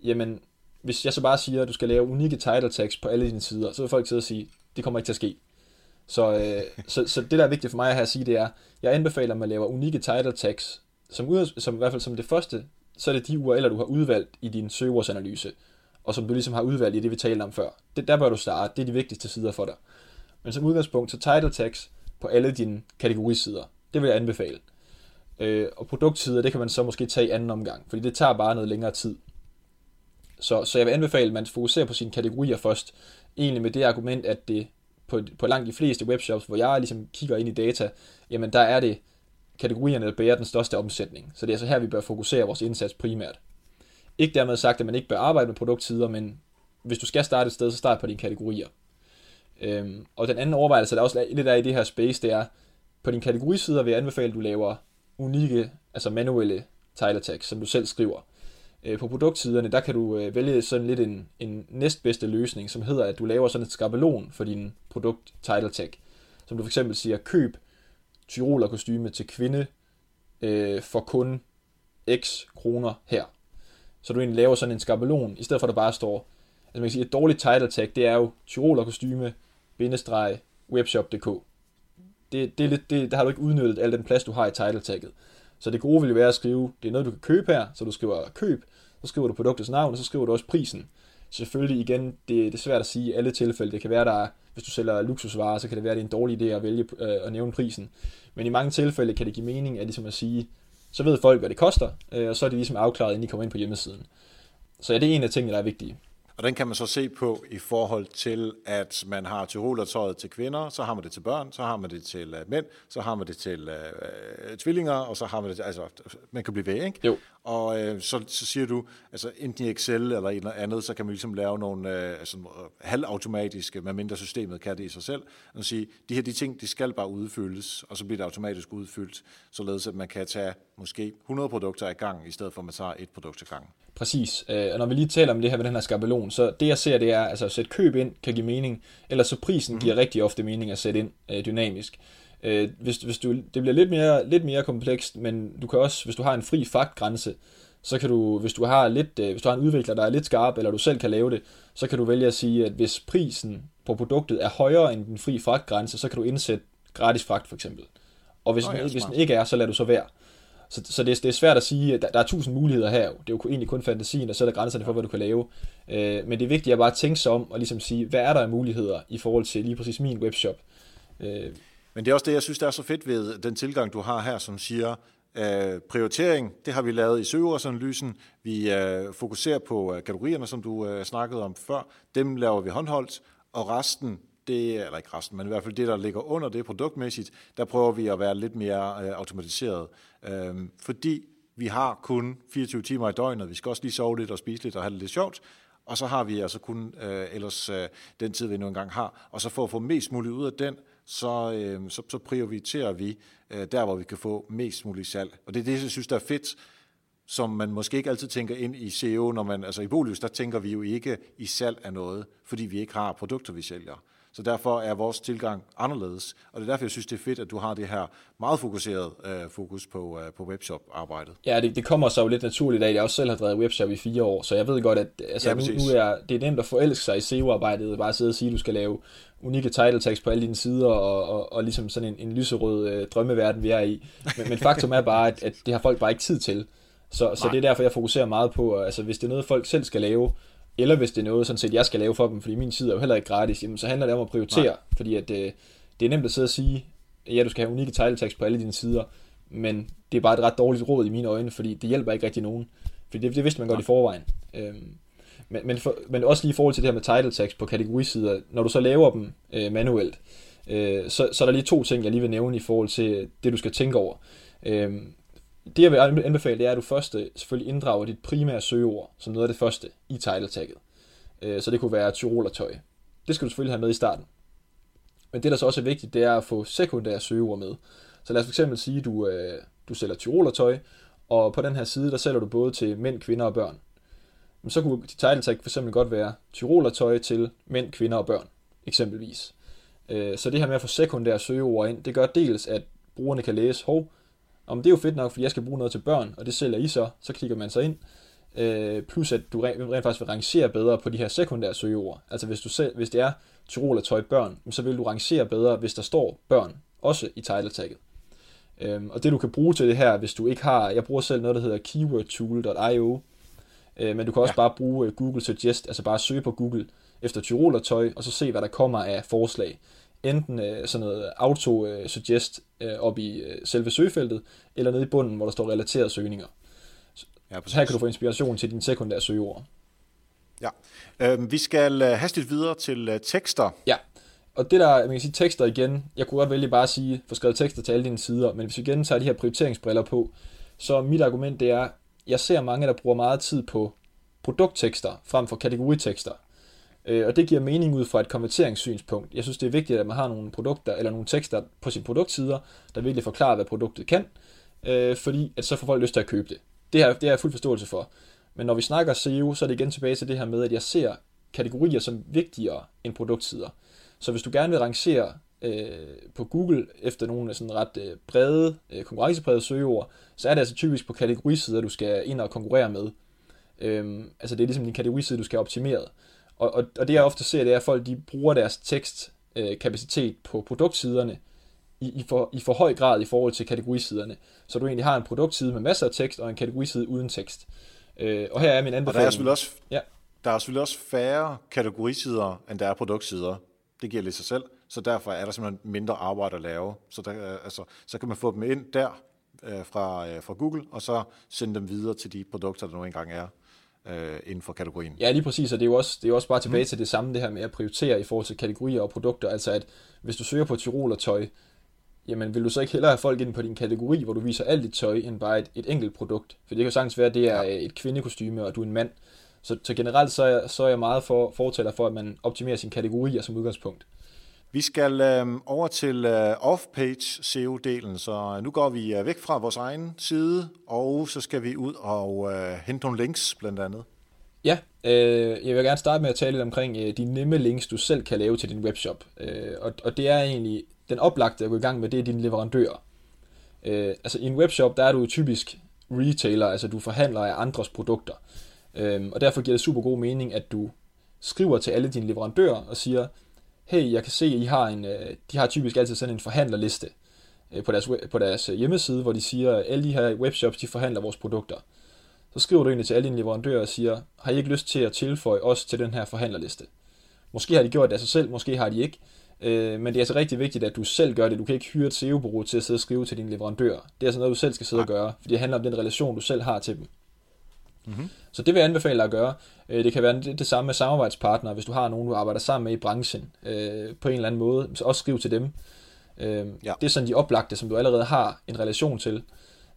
jamen hvis jeg så bare siger, at du skal lave unikke title tags på alle dine sider, så vil folk sidde og sige, det kommer ikke til at ske. Så, øh, så, så det, der er vigtigt for mig at have at sige, det er, jeg anbefaler, at man laver unikke title tags, som, ud, som i hvert fald som det første, så er det de URL'er, du har udvalgt i din søgeordsanalyse, og som du ligesom har udvalgt i det, vi talte om før. Det, der bør du starte, det er de vigtigste sider for dig. Men som udgangspunkt, så title tags på alle dine kategorisider. Det vil jeg anbefale. Øh, og produktsider, det kan man så måske tage i anden omgang, fordi det tager bare noget længere tid. Så, så jeg vil anbefale, at man fokuserer på sine kategorier først. Egentlig med det argument, at det på, på langt de fleste webshops, hvor jeg ligesom kigger ind i data, jamen der er det kategorierne, der bærer den største omsætning. Så det er altså her, vi bør fokusere vores indsats primært. Ikke dermed sagt, at man ikke bør arbejde med produktsider, men hvis du skal starte et sted, så start på dine kategorier. Øhm, og den anden overvejelse, der også lidt af i det her space, det er, på dine kategorisider vil jeg anbefale, at du laver unikke, altså manuelle title tags, som du selv skriver. Øh, på produktsiderne, der kan du øh, vælge sådan lidt en, en næstbedste løsning, som hedder, at du laver sådan et skabelon for din produkt title tag. Som du for eksempel siger, køb tyroler kostyme til kvinde øh, for kun x kroner her. Så du egentlig laver sådan en skabelon, i stedet for at der bare står, altså man kan sige, et dårligt title tag, det er jo tyroler kostyme, bindestreg, webshop.dk. Det, det, er lidt, det, der har du ikke udnyttet al den plads, du har i title tagget. Så det gode vil jo være at skrive, det er noget, du kan købe her, så du skriver køb, så skriver du produktets navn, og så skriver du også prisen. Selvfølgelig igen, det, det er svært at sige i alle tilfælde. Det kan være, der hvis du sælger luksusvarer, så kan det være, det er en dårlig idé at vælge øh, at nævne prisen. Men i mange tilfælde kan det give mening at, ligesom at sige, så ved folk, hvad det koster, øh, og så er det ligesom afklaret, inden de kommer ind på hjemmesiden. Så ja, det er en af tingene, der er vigtige. Og den kan man så se på i forhold til, at man har tyrolertøjet til kvinder, så har man det til børn, så har man det til uh, mænd, så har man det til uh, tvillinger, og så har man det til, altså, man kan blive ved, ikke? Jo. Og uh, så, så siger du, altså enten i Excel eller et eller andet, så kan man ligesom lave nogle uh, altså, uh, halvautomatiske, med mindre systemet kan det i sig selv, og sige, de her de ting, de skal bare udfyldes, og så bliver det automatisk udfyldt, således at man kan tage måske 100 produkter i gang, i stedet for at man tager et produkt i gang. Præcis. Øh, og når vi lige taler om det her med den her skabelon, så det jeg ser, det er, altså at sætte køb ind kan give mening, eller så prisen mm. giver rigtig ofte mening at sætte ind øh, dynamisk. Øh, hvis, hvis du, det bliver lidt mere, lidt mere komplekst, men du kan også, hvis du har en fri faktgrænse, så kan du, hvis du har lidt, hvis du har en udvikler, der er lidt skarp, eller du selv kan lave det, så kan du vælge at sige, at hvis prisen på produktet er højere end den fri fragtgrænse, så kan du indsætte gratis fragt for eksempel. Og hvis, oh, ja, den, hvis den ikke er, så lader du så være. Så, så det, det er svært at sige, der, der er tusind muligheder her. Det er jo egentlig kun fantasien, der sætter grænserne for, hvad du kan lave. Øh, men det er vigtigt at bare tænke sig om og ligesom sige, hvad er der af muligheder i forhold til lige præcis min webshop. Øh. Men det er også det, jeg synes, der er så fedt ved den tilgang, du har her, som siger, Øh, prioritering, det har vi lavet i søgeordsanalysen. Vi øh, fokuserer på øh, kategorierne, som du øh, snakkede om før. Dem laver vi håndholdt, og resten, det, eller ikke resten, men i hvert fald det, der ligger under det produktmæssigt, der prøver vi at være lidt mere øh, automatiseret. Øh, fordi vi har kun 24 timer i døgnet, vi skal også lige sove lidt og spise lidt og have det lidt sjovt, og så har vi altså kun øh, ellers øh, den tid, vi nu engang har. Og så for at få mest muligt ud af den, så, øh, så, så prioriterer vi øh, der, hvor vi kan få mest muligt salg. Og det er det, jeg synes, der er fedt, som man måske ikke altid tænker ind i SEO, når man, altså i Bolius, der tænker vi jo ikke i salg af noget, fordi vi ikke har produkter, vi sælger. Så derfor er vores tilgang anderledes, og det er derfor, jeg synes, det er fedt, at du har det her meget fokuseret øh, fokus på, øh, på webshop-arbejdet. Ja, det, det kommer så jo lidt naturligt af, at jeg også selv har drevet webshop i fire år, så jeg ved godt, at altså, ja, nu, nu er det er nemt at forelske sig i SEO-arbejdet, bare sidde og sige, at du skal lave unikke title tags på alle dine sider, og, og, og ligesom sådan en, en lyserød øh, drømmeverden, vi er i. Men, men faktum er bare, at, at det har folk bare ikke tid til. Så, så det er derfor, jeg fokuserer meget på, altså hvis det er noget, folk selv skal lave, eller hvis det er noget, sådan set, jeg skal lave for dem, fordi min tid er jo heller ikke gratis, jamen, så handler det om at prioritere, Nej. fordi at, øh, det er nemt at sidde og sige, ja, du skal have unikke title tags på alle dine sider, men det er bare et ret dårligt råd i mine øjne, fordi det hjælper ikke rigtig nogen. Fordi det, det vidste man godt Nej. i forvejen. Øhm, men, men, for, men også lige i forhold til det her med title tags på kategorisider, når du så laver dem øh, manuelt, øh, så, så er der lige to ting, jeg lige vil nævne i forhold til det, du skal tænke over. Øh, det jeg vil anbefale, det er, at du først øh, selvfølgelig inddrager dit primære søgeord som noget af det første i title tagget. Øh, så det kunne være tyrolertøj. Det skal du selvfølgelig have med i starten. Men det, der så også er vigtigt, det er at få sekundære søgeord med. Så lad os fx sige, at du, øh, du sælger tyrolertøj, og på den her side, der sælger du både til mænd, kvinder og børn. Men så kunne dit title tag fx godt være tyrolertøj til mænd, kvinder og børn, eksempelvis. Så det her med at få sekundære søgeord ind, det gør dels, at brugerne kan læse, hov, om det er jo fedt nok, fordi jeg skal bruge noget til børn, og det sælger I så, så klikker man sig ind. Øh, plus at du rent, rent faktisk vil rangere bedre på de her sekundære søgeord. Altså hvis, du selv, hvis det er Tyrol tøj børn, så vil du rangere bedre, hvis der står børn, også i title tagget. Øhm, og det du kan bruge til det her, hvis du ikke har, jeg bruger selv noget, der hedder keywordtool.io, øh, men du kan også ja. bare bruge øh, Google Suggest, altså bare søge på Google efter Tyroler-tøj, og så se, hvad der kommer af forslag enten øh, sådan noget auto-suggest øh, op i øh, selve søgefeltet, eller nede i bunden, hvor der står relaterede søgninger. Ja, så her kan du få inspiration til dine sekundære søgeord. Ja, øh, vi skal øh, hastigt videre til øh, tekster. Ja, og det der, man kan sige tekster igen, jeg kunne godt vælge bare at sige, få skrevet tekster til alle dine sider, men hvis vi igen tager de her prioriteringsbriller på, så mit argument det er, jeg ser mange, der bruger meget tid på produkttekster frem for kategoritekster. Øh, og det giver mening ud fra et konverteringssynspunkt. Jeg synes, det er vigtigt, at man har nogle produkter eller nogle tekster på sine produktsider, der virkelig forklarer, hvad produktet kan, øh, fordi at så får folk lyst til at købe det. Det har, det har jeg fuld forståelse for. Men når vi snakker SEO, så er det igen tilbage til det her med, at jeg ser kategorier som vigtigere end produktsider. Så hvis du gerne vil rangere øh, på Google efter nogle sådan ret øh, brede, øh, konkurrenceprægede søgeord, så er det altså typisk på kategorisider, du skal ind og konkurrere med. Øh, altså det er ligesom din kategoriside, du skal have optimeret. Og, og, og det jeg ofte ser, det er, at folk de bruger deres tekstkapacitet øh, på produktsiderne i, i, for, i for høj grad i forhold til kategorisiderne. Så du egentlig har en produktside med masser af tekst og en kategoriside uden tekst. Øh, og her er min anbefaling. Og der er selvfølgelig også, ja. der er selvfølgelig også færre kategorisider, end der er produktsider. Det giver lidt sig selv. Så derfor er der simpelthen mindre arbejde at lave. Så, der, øh, altså, så kan man få dem ind der øh, fra, øh, fra Google, og så sende dem videre til de produkter, der nu engang er øh, inden for kategorien. Ja, lige præcis, og det er jo også, det er jo også bare tilbage mm. til det samme, det her med at prioritere i forhold til kategorier og produkter, altså at hvis du søger på tyrolertøj, jamen vil du så ikke hellere have folk ind på din kategori, hvor du viser alt dit tøj, end bare et, et enkelt produkt? For det kan jo sagtens være, at det er et kvindekostyme, og du er en mand. Så, så generelt så er, så er jeg meget for, fortaler for, at man optimerer sin kategorier som udgangspunkt. Vi skal øh, over til øh, off-page SEO-delen, så øh, nu går vi øh, væk fra vores egen side, og så skal vi ud og øh, hente nogle links blandt andet. Ja, øh, jeg vil gerne starte med at tale lidt omkring øh, de nemme links, du selv kan lave til din webshop. Øh, og, og det er egentlig den oplagte at gå i gang med, det er dine leverandører. Øh, altså i en webshop, der er du typisk retailer, altså du forhandler af andres produkter. Øh, og derfor giver det super god mening, at du skriver til alle dine leverandører og siger, hey, jeg kan se, at I har en, øh, de har typisk altid sådan en forhandlerliste øh, på deres, på deres øh, hjemmeside, hvor de siger, at alle de her webshops, de forhandler vores produkter. Så skriver du egentlig til alle dine leverandører og siger, har I ikke lyst til at tilføje os til den her forhandlerliste? Måske har de gjort det af sig selv, måske har de ikke. Men det er altså rigtig vigtigt, at du selv gør det. Du kan ikke hyre et SEO-bureau til at sidde og skrive til dine leverandører. Det er altså noget, du selv skal sidde og gøre, for det handler om den relation, du selv har til dem. Mm-hmm. Så det vil jeg anbefale dig at gøre. Øh, det kan være det, det samme med samarbejdspartnere, hvis du har nogen, du arbejder sammen med i branchen øh, på en eller anden måde. Så også skriv til dem. Øh, ja. Det er sådan de oplagte, som du allerede har en relation til.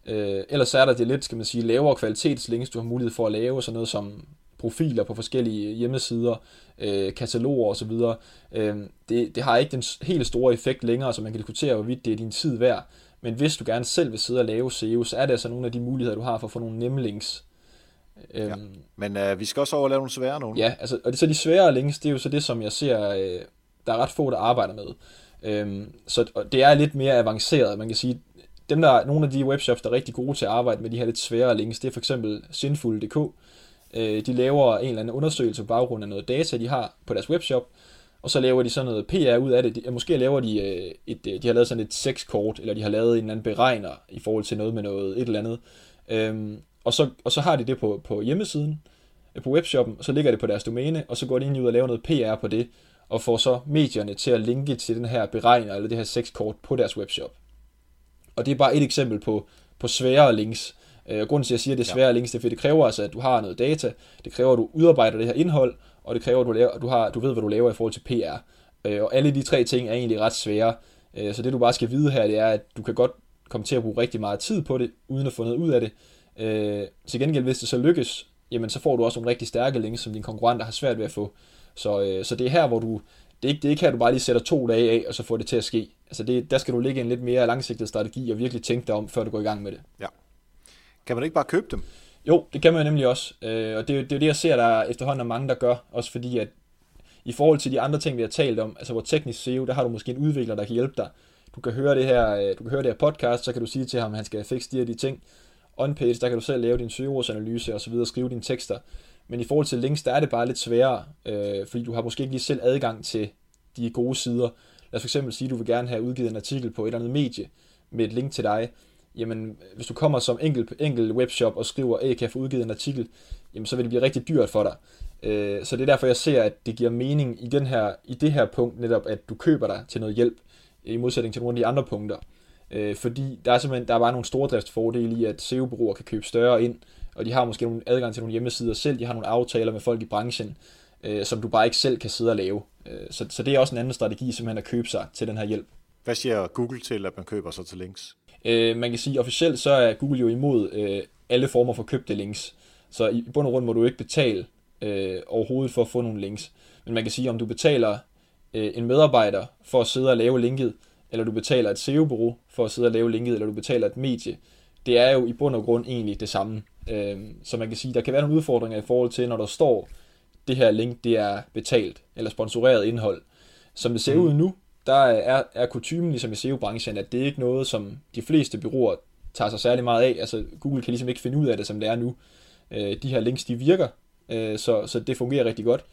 Øh, ellers er der det lidt, skal man sige, lavere kvalitetslinks, du har mulighed for at lave, sådan noget som profiler på forskellige hjemmesider, øh, kataloger osv. Øh, det, det har ikke den helt store effekt længere, så man kan diskutere, hvorvidt det er din tid værd. Men hvis du gerne selv vil sidde og lave SEO, så er det altså nogle af de muligheder, du har for at få nogle nemme links. Øhm, ja. Men øh, vi skal også over og lave nogle svære nogle. Ja, altså, og det, så de svære links, det er jo så det, som jeg ser, øh, der er ret få, der arbejder med. Øhm, så det er lidt mere avanceret. Man kan sige, dem der, nogle af de webshops, der er rigtig gode til at arbejde med de her lidt svære links, det er for eksempel Sinful.dk. Øh, de laver en eller anden undersøgelse på baggrund af noget data, de har på deres webshop, og så laver de sådan noget PR ud af det. De, måske laver de øh, et, øh, de har lavet sådan et sexkort, eller de har lavet en eller anden beregner i forhold til noget med noget, et eller andet. Øhm, og, så, og så har de det på, på hjemmesiden, øh, på webshoppen, og så ligger det på deres domæne, og så går de ind ud og laver noget PR på det, og får så medierne til at linke til den her beregner, eller det her sexkort på deres webshop. Og det er bare et eksempel på, på svære links. Øh, grunden til, at jeg siger, at det er svære ja. links, det er, fordi det kræver altså, at du har noget data, det kræver, at du udarbejder det her indhold, og det kræver, at du, laver, du, har, du ved, hvad du laver i forhold til PR. Øh, og alle de tre ting er egentlig ret svære. Så det du bare skal vide her, det er, at du kan godt komme til at bruge rigtig meget tid på det, uden at få noget ud af det. Øh, til gengæld, hvis det så lykkes, jamen så får du også nogle rigtig stærke links, som dine konkurrenter har svært ved at få. Så, øh, så det er her, hvor du, det er, ikke, det er ikke her, du bare lige sætter to dage af, og så får det til at ske. Altså det, der skal du ligge en lidt mere langsigtet strategi, og virkelig tænke dig om, før du går i gang med det. Ja. Kan man ikke bare købe dem? Jo, det kan man nemlig også. Øh, og det, det er jo det, jeg ser, der efterhånden er mange, der gør. Også fordi, at i forhold til de andre ting, vi har talt om, altså hvor teknisk SEO, der har du måske en udvikler, der kan hjælpe dig. Du kan høre det her, øh, du kan høre det her podcast, så kan du sige til ham, at han skal fikse de her de ting. On-page, der kan du selv lave din søgeordsanalyse og så videre, skrive dine tekster. Men i forhold til links, der er det bare lidt sværere, øh, fordi du har måske ikke lige selv adgang til de gode sider. Lad os for eksempel sige, at du vil gerne have udgivet en artikel på et eller andet medie med et link til dig. Jamen, hvis du kommer som enkelt, enkel webshop og skriver, at jeg kan få udgivet en artikel, jamen, så vil det blive rigtig dyrt for dig. Øh, så det er derfor, jeg ser, at det giver mening i, den her, i det her punkt netop, at du køber dig til noget hjælp, i modsætning til nogle af de andre punkter. Øh, fordi der er simpelthen der er bare nogle stordriftsfordele i, at SEO-bureauer kan købe større ind, og de har måske nogle adgang til nogle hjemmesider selv, de har nogle aftaler med folk i branchen, øh, som du bare ikke selv kan sidde og lave. Øh, så, så det er også en anden strategi, simpelthen at købe sig til den her hjælp. Hvad siger Google til, at man køber sig til links? Øh, man kan sige, at officielt så er Google jo imod øh, alle former for købte links. Så i bund og grund må du ikke betale øh, overhovedet for at få nogle links. Men man kan sige, om du betaler øh, en medarbejder for at sidde og lave linket, eller du betaler et SEO-bureau for at sidde og lave linket, eller du betaler et medie, det er jo i bund og grund egentlig det samme. Øh, så man kan sige, der kan være nogle udfordringer i forhold til, når der står, det her link det er betalt, eller sponsoreret indhold. Som det ser mm. ud nu, der er, er kutumen ligesom i SEO-branchen, at det er ikke noget, som de fleste byråer tager sig særlig meget af. Altså Google kan ligesom ikke finde ud af det, som det er nu. Øh, de her links, de virker, øh, så, så det fungerer rigtig godt.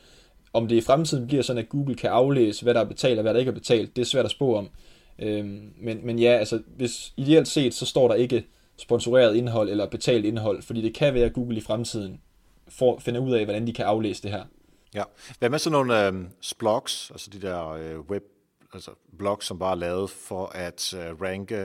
Om det i fremtiden bliver sådan, at Google kan aflæse, hvad der er betalt og hvad der ikke er betalt, det er svært at spå om. Øh, men, men ja, altså hvis ideelt set, så står der ikke sponsoreret indhold eller betalt indhold, fordi det kan være, at Google i fremtiden får, finder ud af, hvordan de kan aflæse det her. Ja. Hvad med sådan nogle øh, blogs, altså de der øh, web altså blogs, som bare er lavet for at øh, ranke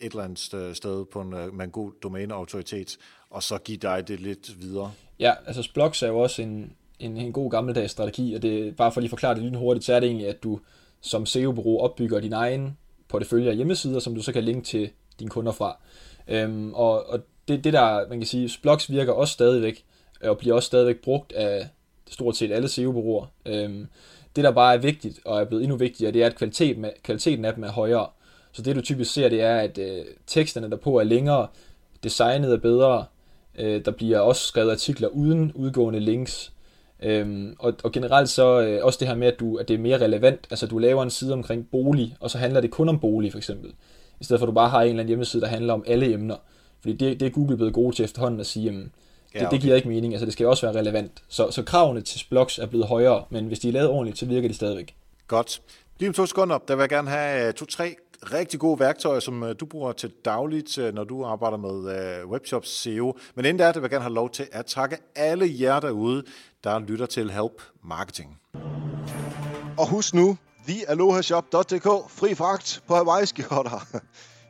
et eller andet sted på en, øh, med en god domæneautoritet, og så give dig det lidt videre? Ja, altså blogs er jo også en, en, en god gammeldags strategi, og det bare for lige at forklare det lidt hurtigt, så er det egentlig, at du som SEO-bureau opbygger din egen portefølje af hjemmesider, som du så kan linke til dine kunder fra. Øhm, og og det, det der, man kan sige, blogs virker også stadigvæk, øh, og bliver også stadigvæk brugt af stort set alle SEO-bureauer. Øhm, det, der bare er vigtigt, og er blevet endnu vigtigere, det er, at kvalitet med, kvaliteten af dem er højere. Så det, du typisk ser, det er, at øh, teksterne derpå er længere, designet er bedre, øh, der bliver også skrevet artikler uden udgående links, Øhm, og, og generelt så øh, også det her med, at, du, at det er mere relevant, altså du laver en side omkring bolig, og så handler det kun om bolig for eksempel, i stedet for at du bare har en eller anden hjemmeside, der handler om alle emner. Fordi det, det er Google blevet gode til efterhånden at sige, jamen, det, ja, okay. det giver ikke mening, altså det skal også være relevant. Så, så kravene til blogs er blevet højere, men hvis de er lavet ordentligt, så virker de stadigvæk. Godt. Lige om to sekunder, der vil jeg gerne have to-tre rigtig gode værktøjer, som øh, du bruger til dagligt, øh, når du arbejder med øh, webshops SEO. Men inden der, vil jeg gerne have lov til at takke alle jer derude, der lytter til Help Marketing. Og husk nu, thealohashop.dk, fri fragt på Hawaii-skjorter.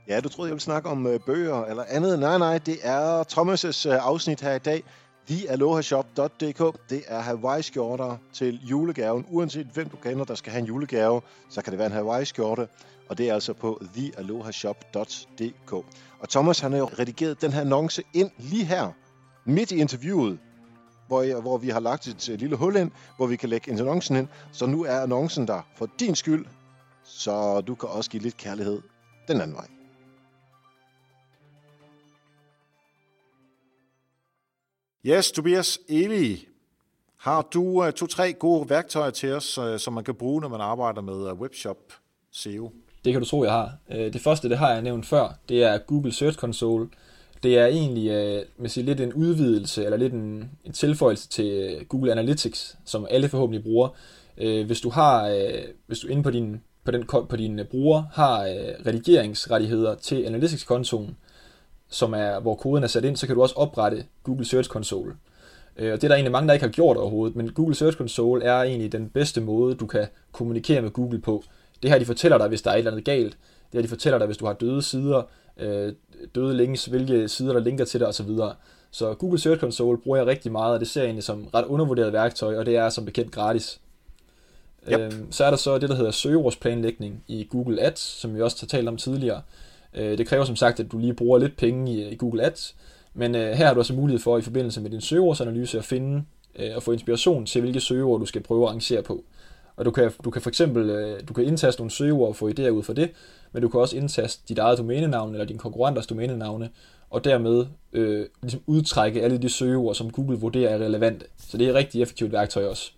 Ja, du troede, jeg ville snakke om bøger eller andet. Nej, nej, det er Thomas' afsnit her i dag. TheAlohashop.dk Det er Hawaii-skjorter til julegaven. Uanset hvem du kender, der skal have en julegave, så kan det være en Hawaii-skjorte. Og det er altså på TheAlohashop.dk Og Thomas han har jo redigeret den her annonce ind lige her, midt i interviewet. hvor, hvor vi har lagt et lille hul ind, hvor vi kan lægge annoncen ind. Så nu er annoncen der for din skyld, så du kan også give lidt kærlighed den anden vej. Yes, Tobias Eli, har du øh, to-tre gode værktøjer til os, øh, som man kan bruge, når man arbejder med øh, webshop SEO? Det kan du tro, jeg har. Det første, det har jeg nævnt før, det er Google Search Console. Det er egentlig med sige, lidt en udvidelse, eller lidt en, en tilføjelse til Google Analytics, som alle forhåbentlig bruger. Hvis du har, hvis du inde på din, på den, på din bruger har redigeringsrettigheder til Analytics-kontoen, som er, hvor koden er sat ind, så kan du også oprette Google Search Console. Øh, og det er der egentlig mange, der ikke har gjort overhovedet, men Google Search Console er egentlig den bedste måde, du kan kommunikere med Google på. Det her, de fortæller dig, hvis der er et eller andet galt. Det her, de fortæller dig, hvis du har døde sider, øh, døde links, hvilke sider, der linker til dig osv. Så Google Search Console bruger jeg rigtig meget, og det ser jeg egentlig som ret undervurderet værktøj, og det er som bekendt gratis. Yep. Øhm, så er der så det, der hedder søgeordsplanlægning i Google Ads, som vi også har talt om tidligere. Øh, det kræver som sagt, at du lige bruger lidt penge i, i Google Ads, men øh, her har du også mulighed for i forbindelse med din søgeordsanalyse at finde øh, og få inspiration til, hvilke søgeord du skal prøve at arrangere på. Og du kan, du kan for eksempel øh, du kan indtaste nogle søgeord og få idéer ud fra det, men du kan også indtaste dit eget domænenavn eller din konkurrenters domænenavne, og dermed øh, ligesom udtrække alle de søgeord, som Google vurderer er relevante. Så det er et rigtig effektivt værktøj også.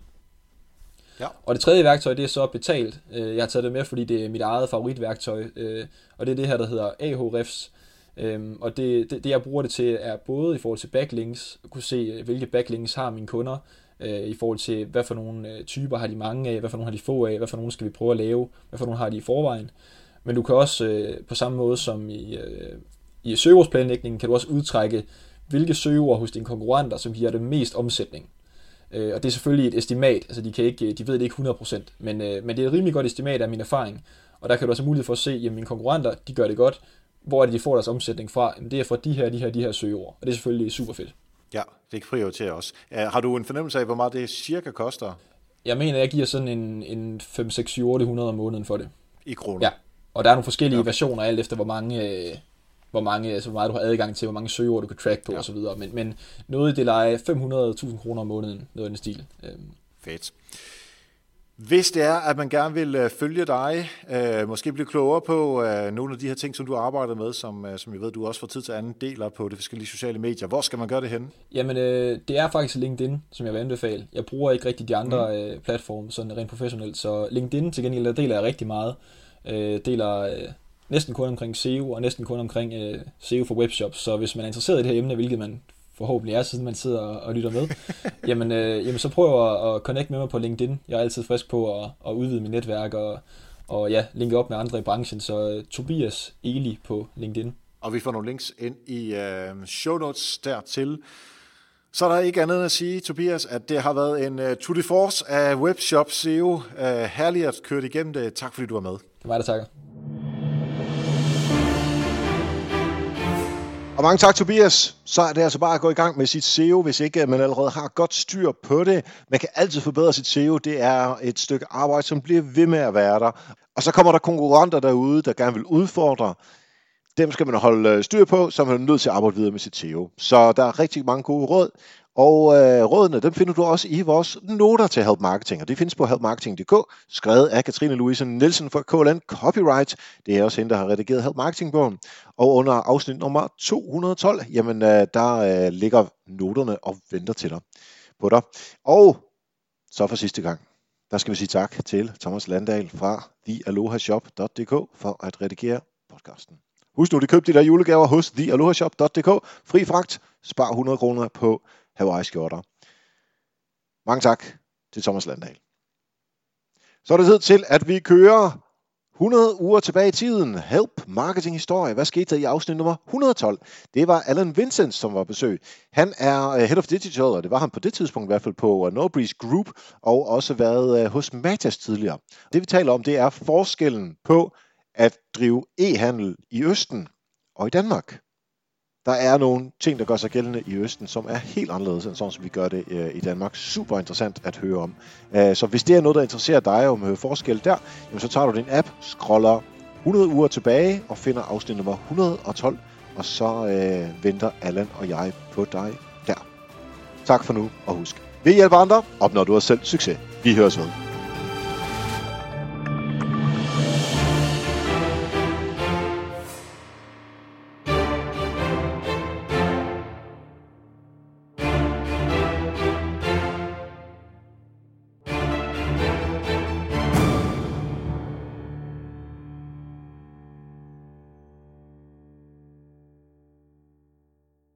Ja. Og det tredje værktøj, det er så betalt. Øh, jeg har taget det med, fordi det er mit eget favoritværktøj, øh, og det er det her, der hedder Ahrefs. Øhm, og det, det, det, jeg bruger det til, er både i forhold til backlinks, at kunne se, hvilke backlinks har mine kunder, øh, i forhold til, hvad for nogle øh, typer har de mange af, hvad for nogle har de få af, hvad for nogle skal vi prøve at lave, hvad for nogle har de i forvejen. Men du kan også, på samme måde som i, i søgeordsplanlægningen, kan du også udtrække, hvilke søgeord hos dine konkurrenter, som giver det mest omsætning. Øh, og det er selvfølgelig et estimat, altså de, kan ikke, de ved det ikke 100%, men, øh, men det er et rimelig godt estimat af min erfaring. Og der kan du også have mulighed for at se, at mine konkurrenter, de gør det godt. Hvor er det, de får deres omsætning fra? Jamen, det er fra de her, de her, de her søgeord. Og det er selvfølgelig super fedt. Ja, det prioriterer også. Uh, har du en fornemmelse af, hvor meget det cirka koster? Jeg mener, jeg giver sådan en, en 5, 6, 7, 800 om måneden for det. I kroner? Ja, og der er nogle forskellige ja. versioner, alt efter hvor mange, øh, hvor, mange, altså hvor meget du har adgang til, hvor mange søgeord du kan track på ja. osv. Men, men noget i det leje 500.000 kroner om måneden, noget i den stil. Øhm. Fedt. Hvis det er, at man gerne vil øh, følge dig, øh, måske blive klogere på øh, nogle af de her ting, som du arbejder med, som, øh, som jeg ved, du også får tid til anden deler på de forskellige sociale medier. Hvor skal man gøre det henne? Jamen, øh, det er faktisk LinkedIn, som jeg vil anbefale. Jeg bruger ikke rigtig de andre mm. øh, platforme, sådan rent professionelt, så LinkedIn til gengæld, der deler jeg rigtig meget. Øh, deler øh, næsten kun omkring SEO, og næsten kun omkring øh, SEO for webshops. Så hvis man er interesseret i det her emne, hvilket man forhåbentlig er, siden man sidder og, og lytter med, jamen, øh, jamen så prøv at, at connect med mig på LinkedIn. Jeg er altid frisk på at, at udvide mit netværk og, og ja, linke op med andre i branchen. Så uh, Tobias Eli på LinkedIn. Og vi får nogle links ind i uh, show notes dertil. Så er der ikke andet end at sige, Tobias, at det har været en uh, tour de force af Webshop SEO. Uh, herligt at køre igennem det. Tak fordi du var med. Det var mig, der takker. Og mange tak, Tobias. Så er det altså bare at gå i gang med sit SEO, hvis ikke øh, man allerede har godt styr på det. Man kan altid forbedre sit SEO. Det er et stykke arbejde, som bliver ved med at være der. Og så kommer der konkurrenter derude, der gerne vil udfordre. Dem skal man holde øh, styr på, så man er nødt til at arbejde videre med sit SEO. Så der er rigtig mange gode råd. Og øh, rådene, dem finder du også i vores noter til Help Marketing, og det findes på helpmarketing.dk, skrevet af Katrine Louise Nielsen fra KLN Copyright. Det er også hende, der har redigeret Help Marketing-bogen. Og under afsnit nummer 212, jamen øh, der øh, ligger noterne og venter til dig på dig. Og så for sidste gang, der skal vi sige tak til Thomas Landahl fra thealohashop.dk for at redigere podcasten. Husk nu, at køb de der julegaver hos thealohashop.dk. Fri fragt, spar 100 kroner på Hawaii-skjorter. Mange tak til Thomas Landahl. Så er det tid til, at vi kører 100 uger tilbage i tiden. Help Marketing Historie. Hvad skete der i afsnit nummer 112? Det var Alan Vincent, som var besøg. Han er øh, Head of Digital, og det var han på det tidspunkt i hvert fald på øh, Nobreeze Group, og også været øh, hos Matas tidligere. Det vi taler om, det er forskellen på at drive e-handel i Østen og i Danmark der er nogle ting, der gør sig gældende i Østen, som er helt anderledes end sådan, som vi gør det øh, i Danmark. Super interessant at høre om. Uh, så hvis det er noget, der interesserer dig om at forskel der, jamen, så tager du din app, scroller 100 uger tilbage og finder afsnit nummer 112, og så uh, venter Allan og jeg på dig der. Tak for nu, og husk, ved hjælper andre, opnår du også selv succes. Vi høres ved.